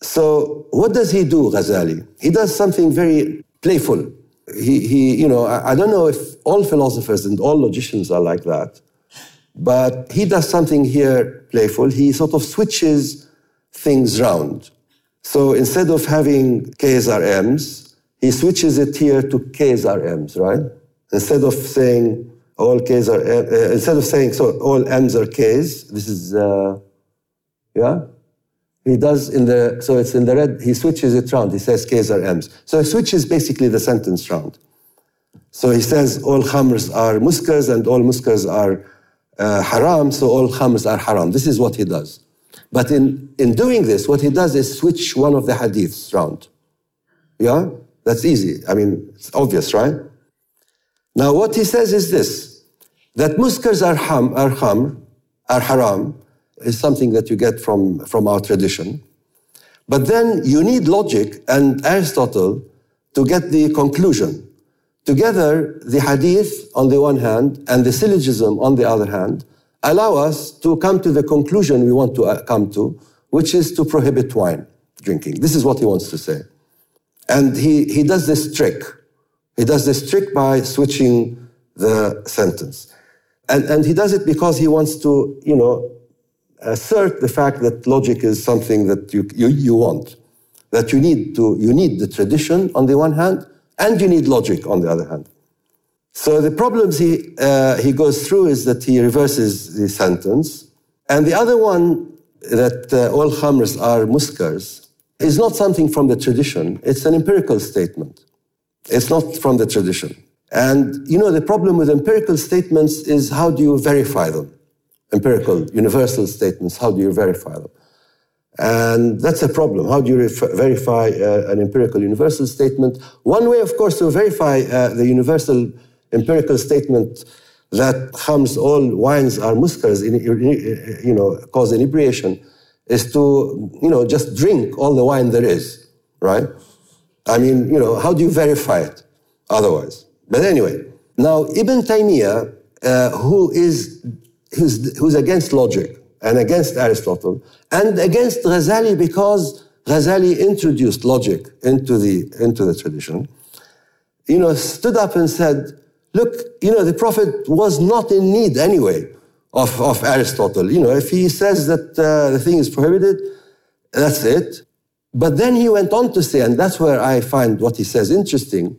So what does he do, Ghazali? He does something very playful. He, he you know, I, I don't know if all philosophers and all logicians are like that, but he does something here playful. He sort of switches things round. So instead of having K's or M's, he switches it here to K's are M's, right? Instead of saying all K's are, uh, instead of saying so all M's are K's, this is, uh, yeah? He does in the, so it's in the red, he switches it round. He says K's are M's. So he switches basically the sentence round. So he says all khamrs are muskars and all muskars are uh, haram, so all khamrs are haram. This is what he does. But in, in doing this, what he does is switch one of the hadiths round. Yeah? That's easy. I mean, it's obvious, right? Now, what he says is this that muskars are, ham, are ham, are haram, is something that you get from, from our tradition. But then you need logic and Aristotle to get the conclusion. Together, the hadith on the one hand and the syllogism on the other hand allow us to come to the conclusion we want to uh, come to, which is to prohibit wine drinking. This is what he wants to say. And he, he does this trick. He does this trick by switching the sentence. And, and he does it because he wants to, you know, assert the fact that logic is something that you, you, you want. That you need to, you need the tradition on the one hand, and you need logic on the other hand. So the problems he, uh, he goes through is that he reverses the sentence. And the other one, that uh, all khamrs are muskars, is not something from the tradition, it's an empirical statement. It's not from the tradition. And you know, the problem with empirical statements is how do you verify them? Empirical, universal statements, how do you verify them? And that's a problem. How do you verify uh, an empirical universal statement? One way, of course, to verify uh, the universal empirical statement that comes all wines are muskars, you know, cause inebriation, is to, you know, just drink all the wine there is, right? I mean, you know, how do you verify it otherwise? But anyway, now Ibn Taymiyyah, uh, who is who's, who's against logic and against Aristotle and against Ghazali because Ghazali introduced logic into the into the tradition, you know, stood up and said, "Look, you know, the Prophet was not in need anyway of, of Aristotle. You know, if he says that uh, the thing is prohibited, that's it. But then he went on to say, and that's where I find what he says interesting,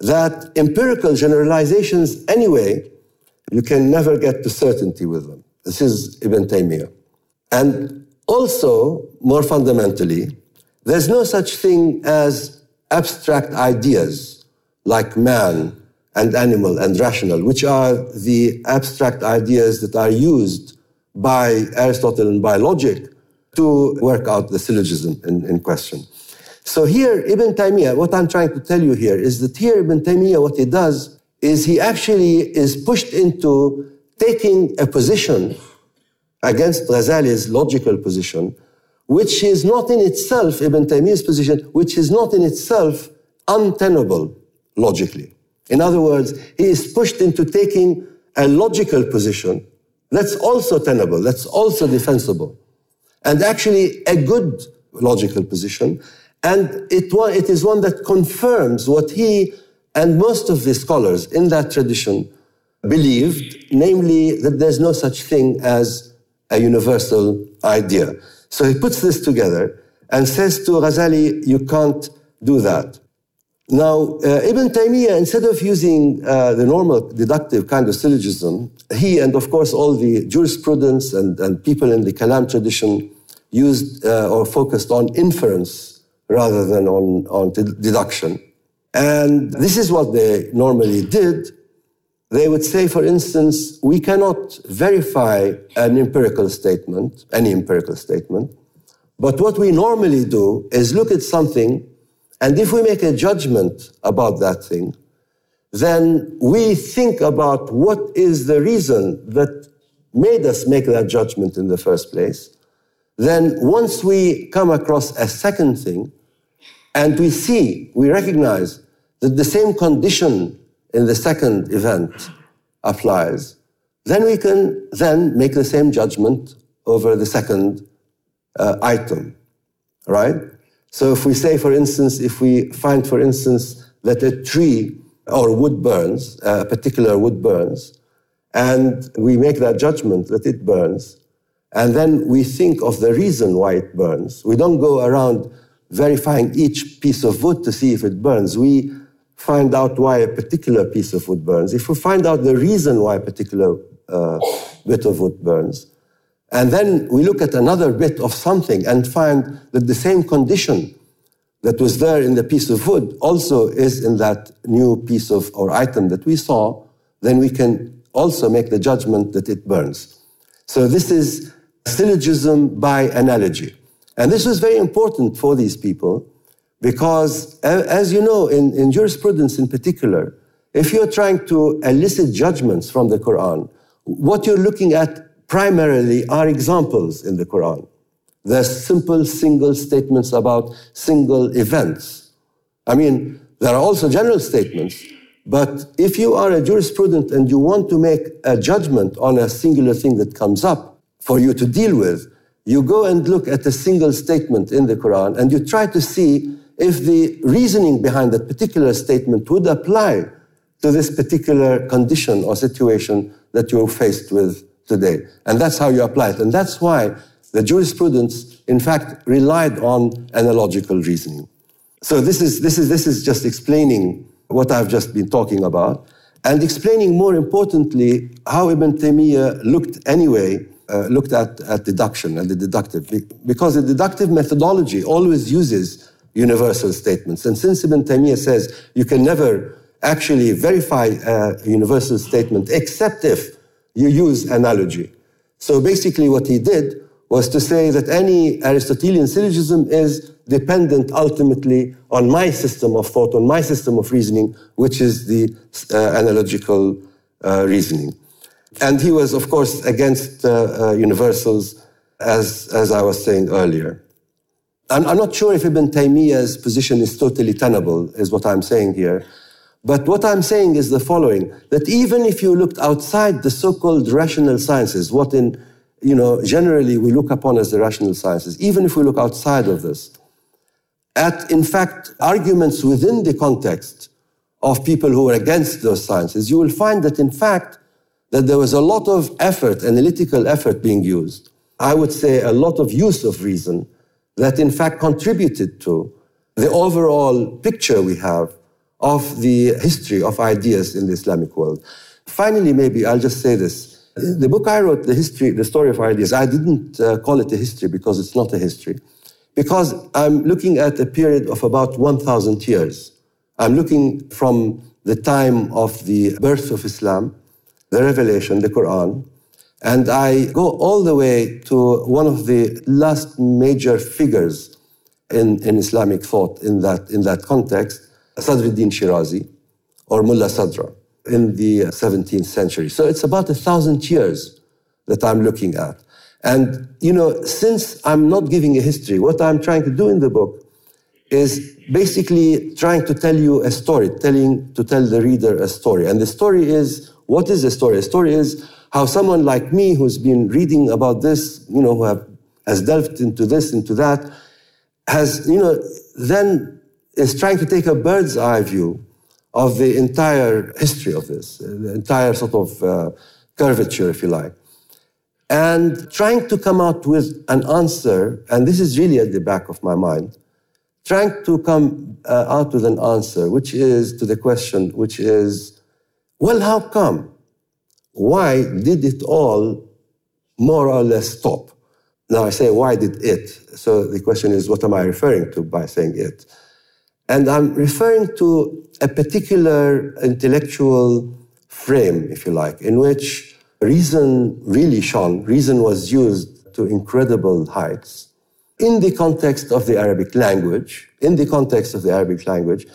that empirical generalizations, anyway, you can never get to certainty with them. This is Ibn Taymiyyah. And also, more fundamentally, there's no such thing as abstract ideas like man and animal and rational, which are the abstract ideas that are used by Aristotle and by logic to work out the syllogism in, in question. So here, Ibn Taymiyyah, what I'm trying to tell you here is that here Ibn Taymiyyah, what he does is he actually is pushed into taking a position against Ghazali's logical position, which is not in itself, Ibn Taymiyyah's position, which is not in itself untenable logically. In other words, he is pushed into taking a logical position that's also tenable, that's also defensible, and actually a good logical position. And it, it is one that confirms what he and most of the scholars in that tradition believed, namely that there's no such thing as a universal idea. So he puts this together and says to Ghazali, you can't do that. Now, uh, Ibn Taymiyyah, instead of using uh, the normal deductive kind of syllogism, he and of course all the jurisprudence and, and people in the Kalam tradition used uh, or focused on inference rather than on, on deduction. And this is what they normally did. They would say, for instance, we cannot verify an empirical statement, any empirical statement, but what we normally do is look at something and if we make a judgment about that thing, then we think about what is the reason that made us make that judgment in the first place. Then once we come across a second thing and we see, we recognize that the same condition in the second event applies, then we can then make the same judgment over the second uh, item, right? So if we say, for instance, if we find, for instance, that a tree or wood burns, a particular wood burns, and we make that judgment that it burns, and then we think of the reason why it burns. We don't go around verifying each piece of wood to see if it burns. We find out why a particular piece of wood burns. If we find out the reason why a particular uh, bit of wood burns, and then we look at another bit of something and find that the same condition that was there in the piece of wood also is in that new piece of or item that we saw, then we can also make the judgment that it burns. So this is syllogism by analogy. And this was very important for these people because, as you know, in, in jurisprudence in particular, if you're trying to elicit judgments from the Quran, what you're looking at primarily are examples in the Quran. They're simple single statements about single events. I mean, there are also general statements, but if you are a jurisprudent and you want to make a judgment on a singular thing that comes up for you to deal with, you go and look at a single statement in the Quran and you try to see if the reasoning behind that particular statement would apply to this particular condition or situation that you're faced with today. And that's how you apply it. And that's why the jurisprudence, in fact, relied on analogical reasoning. So this is, this is, this is just explaining what I've just been talking about and explaining more importantly how Ibn Taymiyyah looked anyway, uh, looked at, at deduction and the deductive, because the deductive methodology always uses universal statements. And since Ibn Taymiyyah says you can never actually verify a universal statement except if you use analogy. So basically, what he did was to say that any Aristotelian syllogism is dependent ultimately on my system of thought, on my system of reasoning, which is the uh, analogical uh, reasoning. And he was, of course, against uh, uh universals, as, as I was saying earlier. I'm, I'm not sure if Ibn Taymiyyah's position is totally tenable, is what I'm saying here. But what I'm saying is the following, that even if you looked outside the so-called rational sciences, what in, you know, generally we look upon as the rational sciences, even if we look outside of this, at, in fact, arguments within the context of people who are against those sciences, you will find that, in fact, that there was a lot of effort, analytical effort being used. I would say a lot of use of reason that in fact contributed to the overall picture we have of the history of ideas in the Islamic world. Finally, maybe I'll just say this. The book I wrote, The History, The Story of Ideas, I didn't uh, call it a history because it's not a history. Because I'm looking at a period of about 1,000 years. I'm looking from the time of the birth of Islam, the revelation, the Quran, and I go all the way to one of the last major figures in, in Islamic thought in that, in that context, Sadruddin Shirazi, or Mullah Sadra, in the 17th century. So it's about a thousand years that I'm looking at. And, you know, since I'm not giving a history, what I'm trying to do in the book is basically trying to tell you a story, telling to tell the reader a story. And the story is what is a story? A story is how someone like me who's been reading about this, you know, who have, has delved into this, into that, has, you know, then is trying to take a bird's eye view of the entire history of this, the entire sort of uh, curvature, if you like, and trying to come out with an answer, and this is really at the back of my mind, trying to come uh, out with an answer, which is to the question, which is, well, how come? Why did it all more or less stop? Now I say, why did it? So the question is, what am I referring to by saying it? And I'm referring to a particular intellectual frame, if you like, in which reason really shone, reason was used to incredible heights in the context of the Arabic language, in the context of the Arabic language,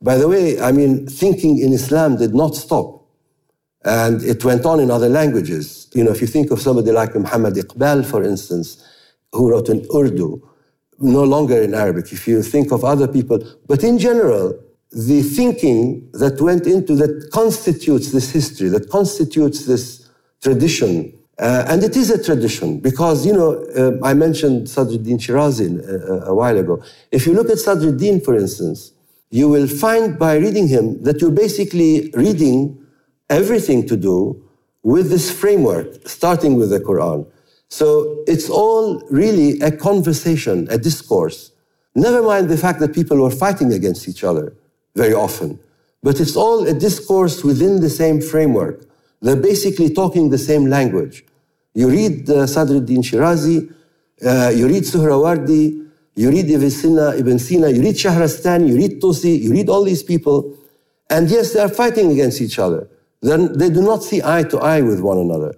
by the way, I mean, thinking in Islam did not stop. And it went on in other languages. You know, if you think of somebody like Muhammad Iqbal, for instance, who wrote in Urdu, no longer in Arabic, if you think of other people, but in general, the thinking that went into that constitutes this history, that constitutes this tradition. Uh, and it is a tradition because, you know, uh, I mentioned Sadruddin Shirazi a, a while ago. If you look at Sadruddin, for instance, you will find by reading him that you're basically reading everything to do with this framework, starting with the Quran. So it's all really a conversation, a discourse. Never mind the fact that people were fighting against each other very often, but it's all a discourse within the same framework. They're basically talking the same language. You read uh, Sadruddin Shirazi, uh, you read Suhrawardi, you read Ibn Sina, you read Shahrastani, you read Tusi, you read all these people, and yes, they are fighting against each other. They're, they do not see eye to eye with one another.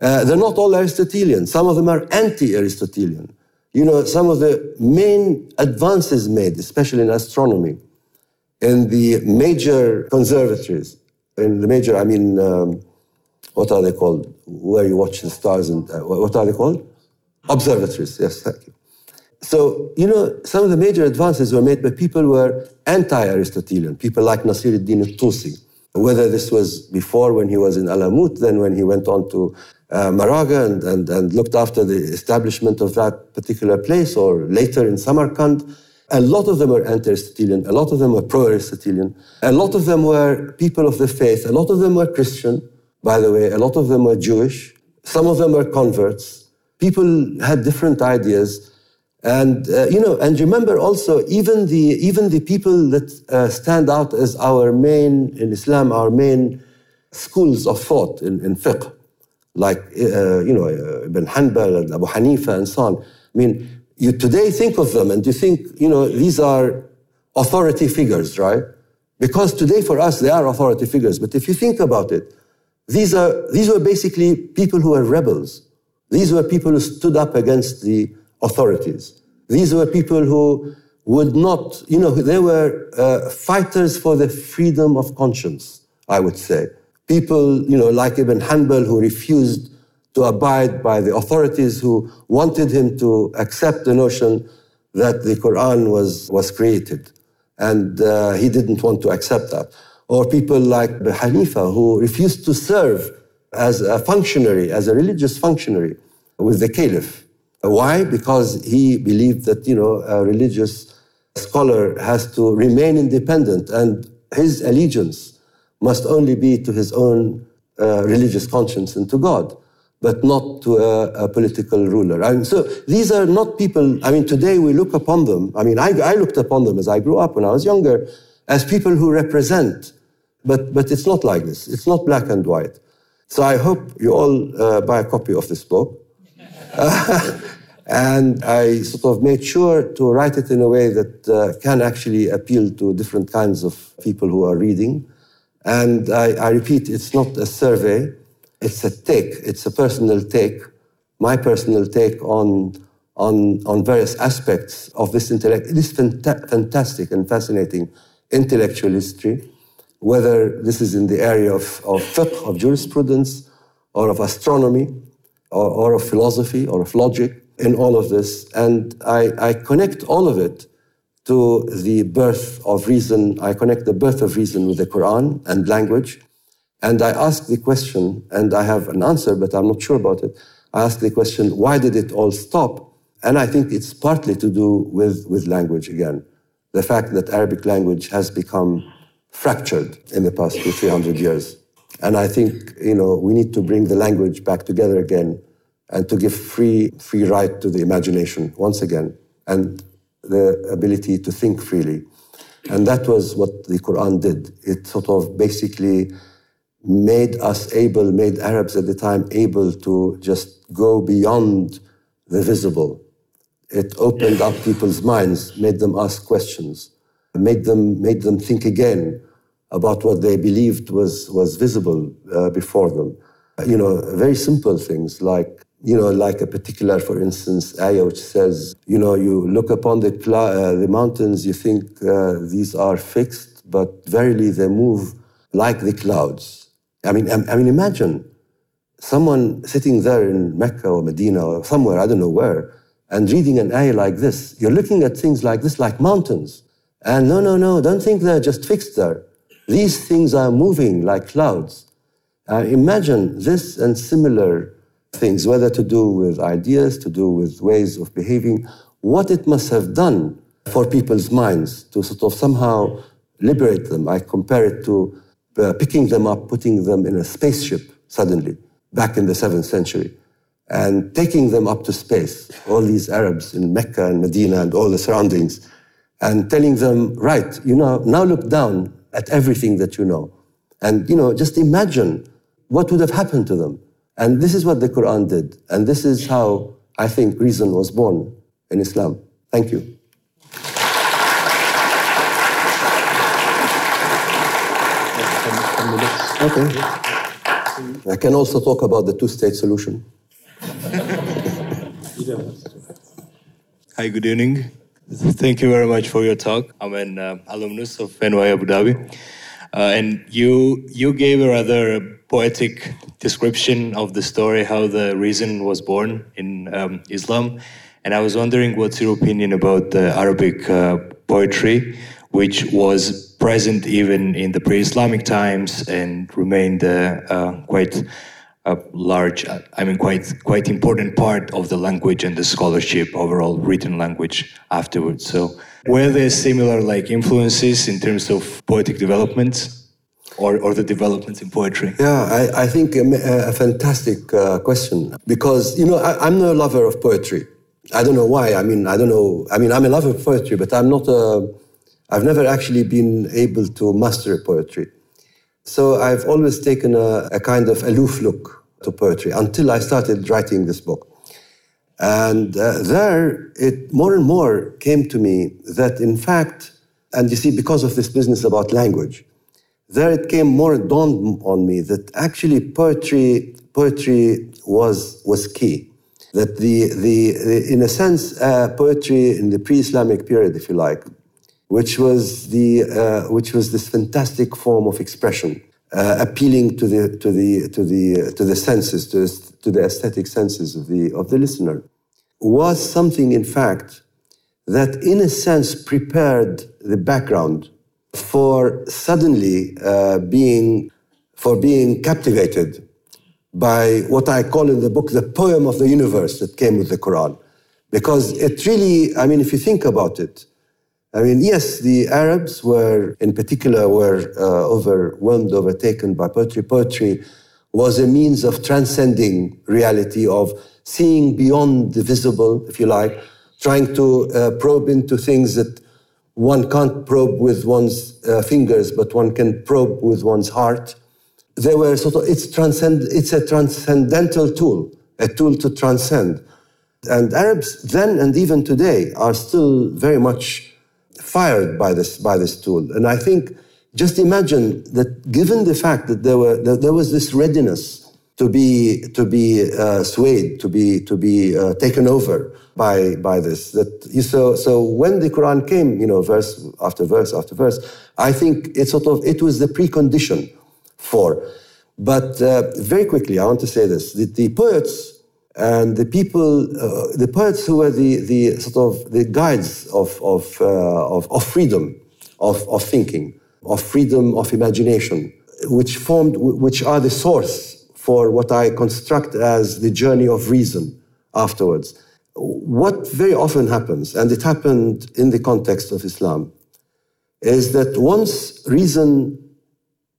Uh, they're not all Aristotelian. Some of them are anti-Aristotelian. You know, some of the main advances made, especially in astronomy, in the major conservatories, in the major, I mean, um, what are they called? Where you watch the stars and uh, what are they called? Observatories. Yes, thank you. So, you know, some of the major advances were made by people who were anti-Aristotelian, people like Nasiruddin al-Tusi, whether this was before when he was in Alamut, then when he went on to uh, Maragha and, and, and looked after the establishment of that particular place, or later in Samarkand. A lot of them were anti-Aristotelian, a lot of them were pro-Aristotelian, a lot of them were people of the faith, a lot of them were Christian, by the way, a lot of them were Jewish, some of them were converts. People had different ideas. And uh, you know, and remember also, even the even the people that uh, stand out as our main in Islam, our main schools of thought in, in fiqh, like uh, you know uh, Ibn Hanbal and Abu Hanifa and so on. I mean, you today think of them and you think, you know, these are authority figures, right? Because today for us they are authority figures. But if you think about it, these are these were basically people who were rebels. These were people who stood up against the authorities. These were people who would not, you know, they were uh, fighters for the freedom of conscience, I would say. People, you know, like Ibn Hanbal, who refused to abide by the authorities, who wanted him to accept the notion that the Quran was, was created. And uh, he didn't want to accept that. Or people like Hanifa, who refused to serve as a functionary, as a religious functionary with the caliph. Why? Because he believed that, you know, a religious scholar has to remain independent and his allegiance must only be to his own uh, religious conscience and to God, but not to a, a political ruler. And so these are not people, I mean, today we look upon them, I mean, I, I looked upon them as I grew up when I was younger, as people who represent, but, but it's not like this. It's not black and white. So I hope you all uh, buy a copy of this book. and I sort of made sure to write it in a way that uh, can actually appeal to different kinds of people who are reading. And I, I, repeat, it's not a survey, it's a take, it's a personal take, my personal take on, on, on various aspects of this intellect, this fanta- fantastic and fascinating intellectual history whether this is in the area of, of fiqh, of jurisprudence, or of astronomy, or, or of philosophy, or of logic, in all of this. And I, I connect all of it to the birth of reason. I connect the birth of reason with the Quran and language. And I ask the question, and I have an answer, but I'm not sure about it. I ask the question, why did it all stop? And I think it's partly to do with, with language again. The fact that Arabic language has become fractured in the past two, three hundred years. And I think, you know, we need to bring the language back together again and to give free, free right to the imagination once again and the ability to think freely. And that was what the Quran did. It sort of basically made us able, made Arabs at the time able to just go beyond the visible. It opened up people's minds, made them ask questions made them, made them think again about what they believed was, was visible uh, before them. You know, very simple things like, you know, like a particular, for instance, ayah which says, you know, you look upon the, uh, the mountains, you think uh, these are fixed, but verily they move like the clouds. I mean, I, I mean, imagine someone sitting there in Mecca or Medina or somewhere, I don't know where, and reading an ayah like this. You're looking at things like this, like mountains. And no, no, no, don't think they're just fixed there. These things are moving like clouds. Uh, imagine this and similar things, whether to do with ideas, to do with ways of behaving, what it must have done for people's minds to sort of somehow liberate them. I compare it to uh, picking them up, putting them in a spaceship suddenly, back in the seventh century, and taking them up to space. All these Arabs in Mecca and Medina and all the surroundings and telling them, right, you know, now look down at everything that you know. And, you know, just imagine what would have happened to them. And this is what the Quran did. And this is how I think reason was born in Islam. Thank you. Okay. I can also talk about the two state solution. Hi, good evening. Thank you very much for your talk. I'm an uh, alumnus of NYU Abu Dhabi. Uh, and you, you gave a rather poetic description of the story, how the reason was born in um, Islam. And I was wondering what's your opinion about the Arabic uh, poetry, which was present even in the pre Islamic times and remained uh, uh, quite a large, I mean, quite quite important part of the language and the scholarship overall, written language afterwards. So, were there similar like influences in terms of poetic developments? Or, or the developments in poetry? Yeah, I, I think a, a fantastic uh, question because, you know, I, am no lover of poetry. I don't know why. I mean, I don't know. I mean, I'm a lover of poetry, but I'm not a, I've never actually been able to master poetry. So I've always taken a, a kind of aloof look to poetry until I started writing this book. And uh, there, it more and more came to me that, in fact, and you see, because of this business about language, there it came more dawned on me that actually poetry, poetry was was key. That the, the, the in a sense, uh, poetry in the pre-Islamic period, if you like, which was, the, uh, which was this fantastic form of expression, uh, appealing to the, to, the, to, the, to the senses, to, to the aesthetic senses of the, of the listener, was something, in fact, that in a sense prepared the background for suddenly uh, being, for being captivated by what I call in the book the poem of the universe that came with the Quran. Because it really, I mean, if you think about it, I mean, yes, the Arabs were, in particular, were uh, overwhelmed, overtaken by poetry. Poetry was a means of transcending reality, of seeing beyond the visible, if you like, trying to uh, probe into things that one can't probe with one's uh, fingers, but one can probe with one's heart. They were sort of, it's, transcend, it's a transcendental tool, a tool to transcend. And Arabs then and even today are still very much fired by this, by this tool. And I think just imagine that given the fact that there, were, that there was this readiness to be, to be uh, swayed, to be, to be uh, taken over by, by this. That so, so when the Quran came, you know, verse after verse after verse, I think it sort of, it was the precondition for. But uh, very quickly, I want to say this: the, the poets and the people, uh, the poets who were the, the sort of the guides of, of, uh, of, of, freedom, of, of thinking, of freedom of imagination, which formed, which are the source for what I construct as the journey of reason afterwards. What very often happens, and it happened in the context of Islam, is that once reason,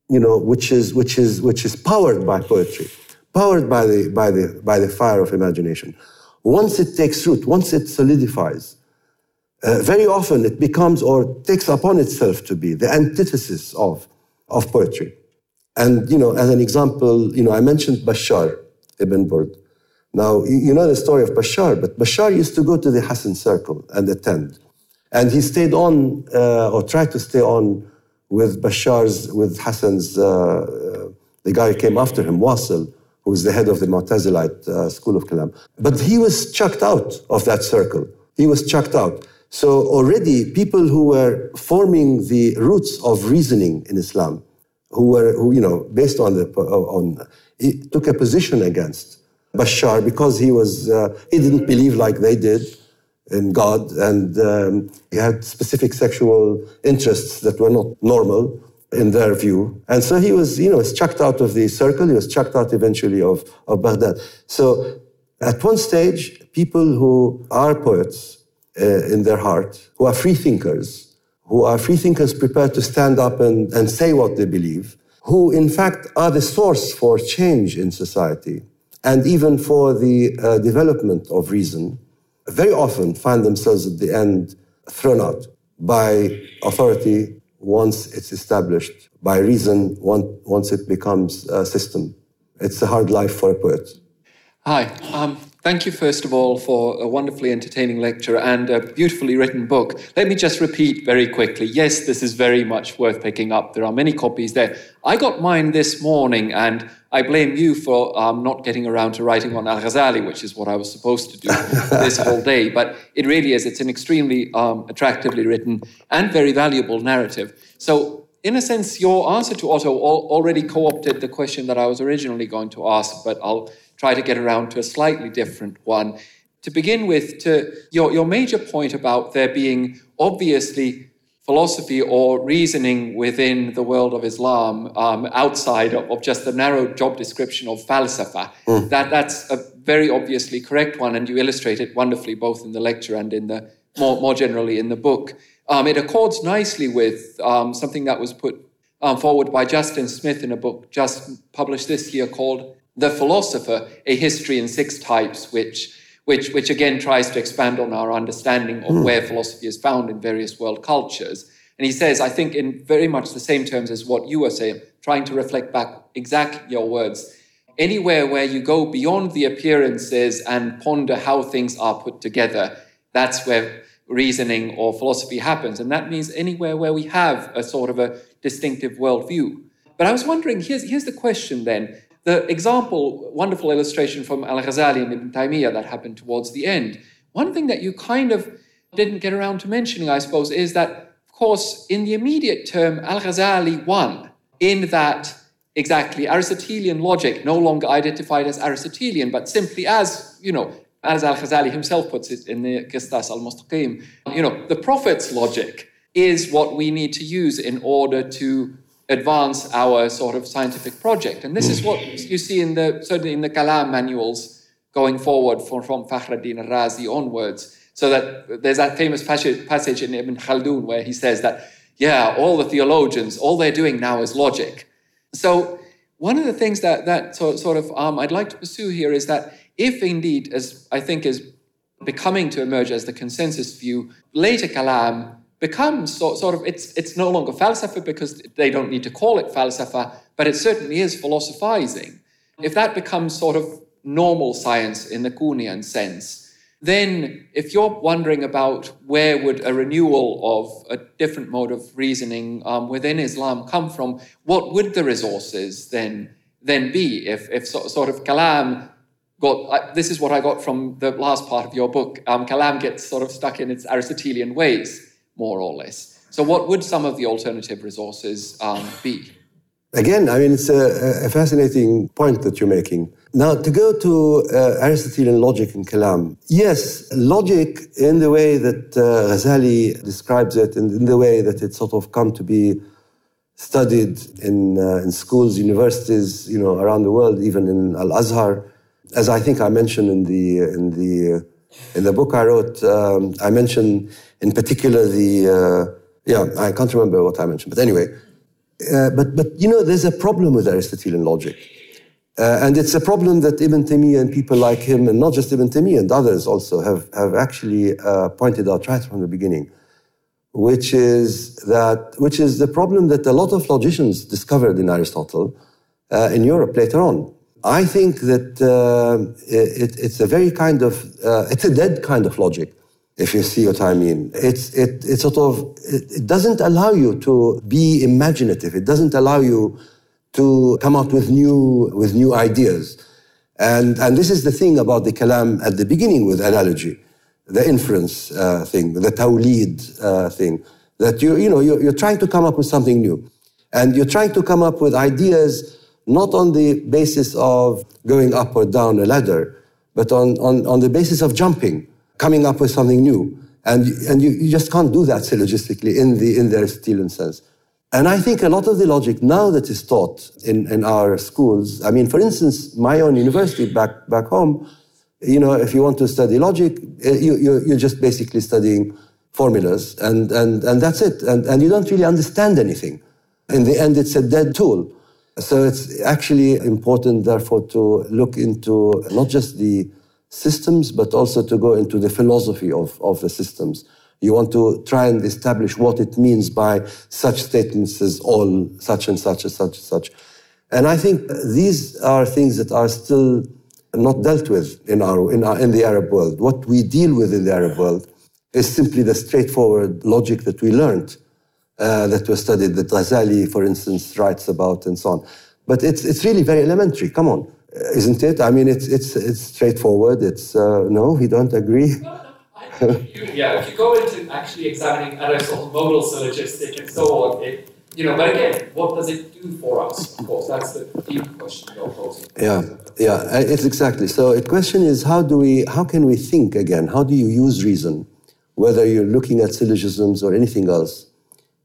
you know, which is, which is, which is powered by poetry, powered by the, by, the, by the fire of imagination. Once it takes root, once it solidifies, uh, very often it becomes or takes upon itself to be the antithesis of, of poetry. And, you know, as an example, you know, I mentioned Bashar ibn Burd. Now, you know the story of Bashar, but Bashar used to go to the Hassan circle and attend. And he stayed on, uh, or tried to stay on with Bashar's, with Hassan's, uh, uh the guy who came after him, Wasil, who was the head of the Mu'tazilite uh, school of Kalam. But he was chucked out of that circle. He was chucked out. So already people who were forming the roots of reasoning in Islam, who were, who, you know, based on the, on, he took a position against Bashar because he was, uh, he didn't believe like they did in God and um, he had specific sexual interests that were not normal in their view. And so he was, you know, was chucked out of the circle. He was chucked out eventually of, of Baghdad. So at one stage, people who are poets uh, in their heart, who are free thinkers, who are free thinkers prepared to stand up and, and say what they believe, who in fact are the source for change in society and even for the uh, development of reason, very often find themselves at the end thrown out by authority once it's established, by reason once it becomes a system. It's a hard life for a poet. Hi. Um, thank you, first of all, for a wonderfully entertaining lecture and a beautifully written book. Let me just repeat very quickly yes, this is very much worth picking up. There are many copies there. I got mine this morning, and I blame you for um, not getting around to writing on Al Ghazali, which is what I was supposed to do this whole day. But it really is. It's an extremely um, attractively written and very valuable narrative. So, in a sense, your answer to Otto already co opted the question that I was originally going to ask, but I'll try to get around to a slightly different one. To begin with, to your, your major point about there being obviously philosophy or reasoning within the world of Islam um, outside of, of, just the narrow job description of falsafa. Mm. That, that's a very obviously correct one, and you illustrate it wonderfully both in the lecture and in the more, more generally in the book. Um, it accords nicely with um, something that was put um, forward by Justin Smith in a book just published this year called the Philosopher, A History in Six Types, which, which, which again tries to expand on our understanding of mm. where philosophy is found in various world cultures. And he says, I think in very much the same terms as what you were saying, trying to reflect back exactly your words. Anywhere where you go beyond the appearances and ponder how things are put together, that's where reasoning or philosophy happens. And that means anywhere where we have a sort of a distinctive worldview. But I was wondering, here's, here's the question then. The example, wonderful illustration from Al Ghazali and Ibn Taymiyyah that happened towards the end. One thing that you kind of didn't get around to mentioning, I suppose, is that, of course, in the immediate term, Al Ghazali won in that exactly Aristotelian logic, no longer identified as Aristotelian, but simply as, you know, as Al Ghazali himself puts it in the Qistas al Mustaqim, you know, the Prophet's logic is what we need to use in order to advance our sort of scientific project. And this is what you see in the certainly in the Kalam manuals going forward from, from Fakhruddin al-Razi onwards. So that there's that famous passage in Ibn Khaldun where he says that, yeah, all the theologians, all they're doing now is logic. So one of the things that, that sort, sort of um, I'd like to pursue here is that if indeed, as I think is becoming to emerge as the consensus view, later kalam becomes sort, of, it's, it's no longer falsafa because they don't need to call it falsafa, but it certainly is philosophizing. If that becomes sort of normal science in the Kuhnian sense, then if you're wondering about where would a renewal of a different mode of reasoning um, within Islam come from, what would the resources then then be? If, if so, sort of kalam got, this is what I got from the last part of your book, um, kalam gets sort of stuck in its Aristotelian ways, more or less. So what would some of the alternative resources um, be? Again, I mean, it's a, a fascinating point that you're making. Now, to go to uh, Aristotelian logic and Kalam, yes, logic in the way that uh, Ghazali describes it, and in the way that it's sort of come to be studied in, uh, in schools, universities, you know, around the world, even in Al Azhar, as I think I mentioned in the in the in the book I wrote, um, I mentioned in particular the uh, yeah, I can't remember what I mentioned, but anyway, uh, but but you know, there's a problem with Aristotelian logic. Uh, and it's a problem that Ibn Taymiyyah and people like him, and not just Ibn Taymiyyah and others also, have, have actually uh, pointed out right from the beginning, which is that which is the problem that a lot of logicians discovered in Aristotle uh, in Europe later on. I think that uh, it, it's a very kind of uh, it's a dead kind of logic, if you see what I mean. It's it, it sort of it, it doesn't allow you to be imaginative. It doesn't allow you to come up with new, with new ideas. And, and this is the thing about the kalam at the beginning with analogy, the inference uh, thing, the tawleed uh, thing, that you, you know, you're, you're trying to come up with something new. And you're trying to come up with ideas not on the basis of going up or down a ladder, but on, on, on the basis of jumping, coming up with something new. And, and you, you just can't do that syllogistically in the, in the Aristotelian sense. And I think a lot of the logic now that is taught in, in our schools, I mean, for instance, my own university back, back home, you know, if you want to study logic, eh, you, you, you're just basically studying formulas and, and, and that's it. And, and you don't really understand anything. In the end, it's a dead tool. So it's actually important, therefore, to look into not just the systems, but also to go into the philosophy of, of the systems. You want to try and establish what it means by such statements as all, such and such and such and such. And I think these are things that are still not dealt with in, our, in, our, in the Arab world. What we deal with in the Arab world is simply the straightforward logic that we learned, uh, that was studied, that Ghazali, for instance, writes about and so on. But it's, it's really very elementary. Come on, isn't it? I mean, it's, it's, it's straightforward. It's, uh, no, we don't agree you, yeah, if you go into actually examining Aristotle's modal syllogistic and so on, it, you know, but again, what does it do for us? Of course, that's the deep question you're posing. Yeah, yeah, it's exactly. So the question is, how do we, how can we think again? How do you use reason, whether you're looking at syllogisms or anything else,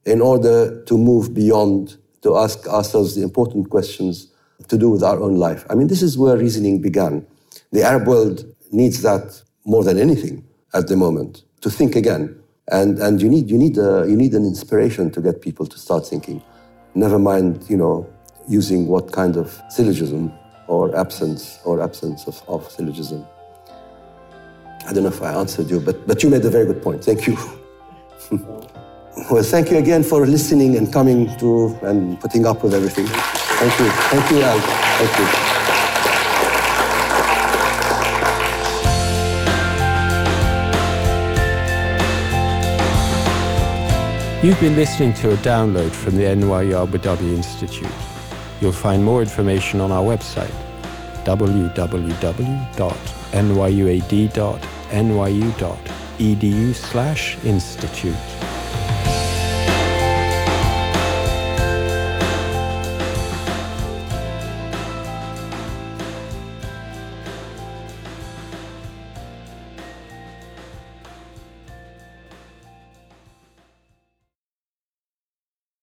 in order to move beyond, to ask ourselves the important questions to do with our own life? I mean, this is where reasoning began. The Arab world needs that more than anything at the moment to think again. And, and you, need, you, need a, you need an inspiration to get people to start thinking. Never mind, you know, using what kind of syllogism or absence or absence of, of syllogism. I don't know if I answered you, but, but you made a very good point. Thank you. well, thank you again for listening and coming to and putting up with everything. Thank you. Thank you, Al. Thank you. You've been listening to a download from the NYU Abu Dhabi Institute. You'll find more information on our website, www.nyuad.nyu.edu/institute.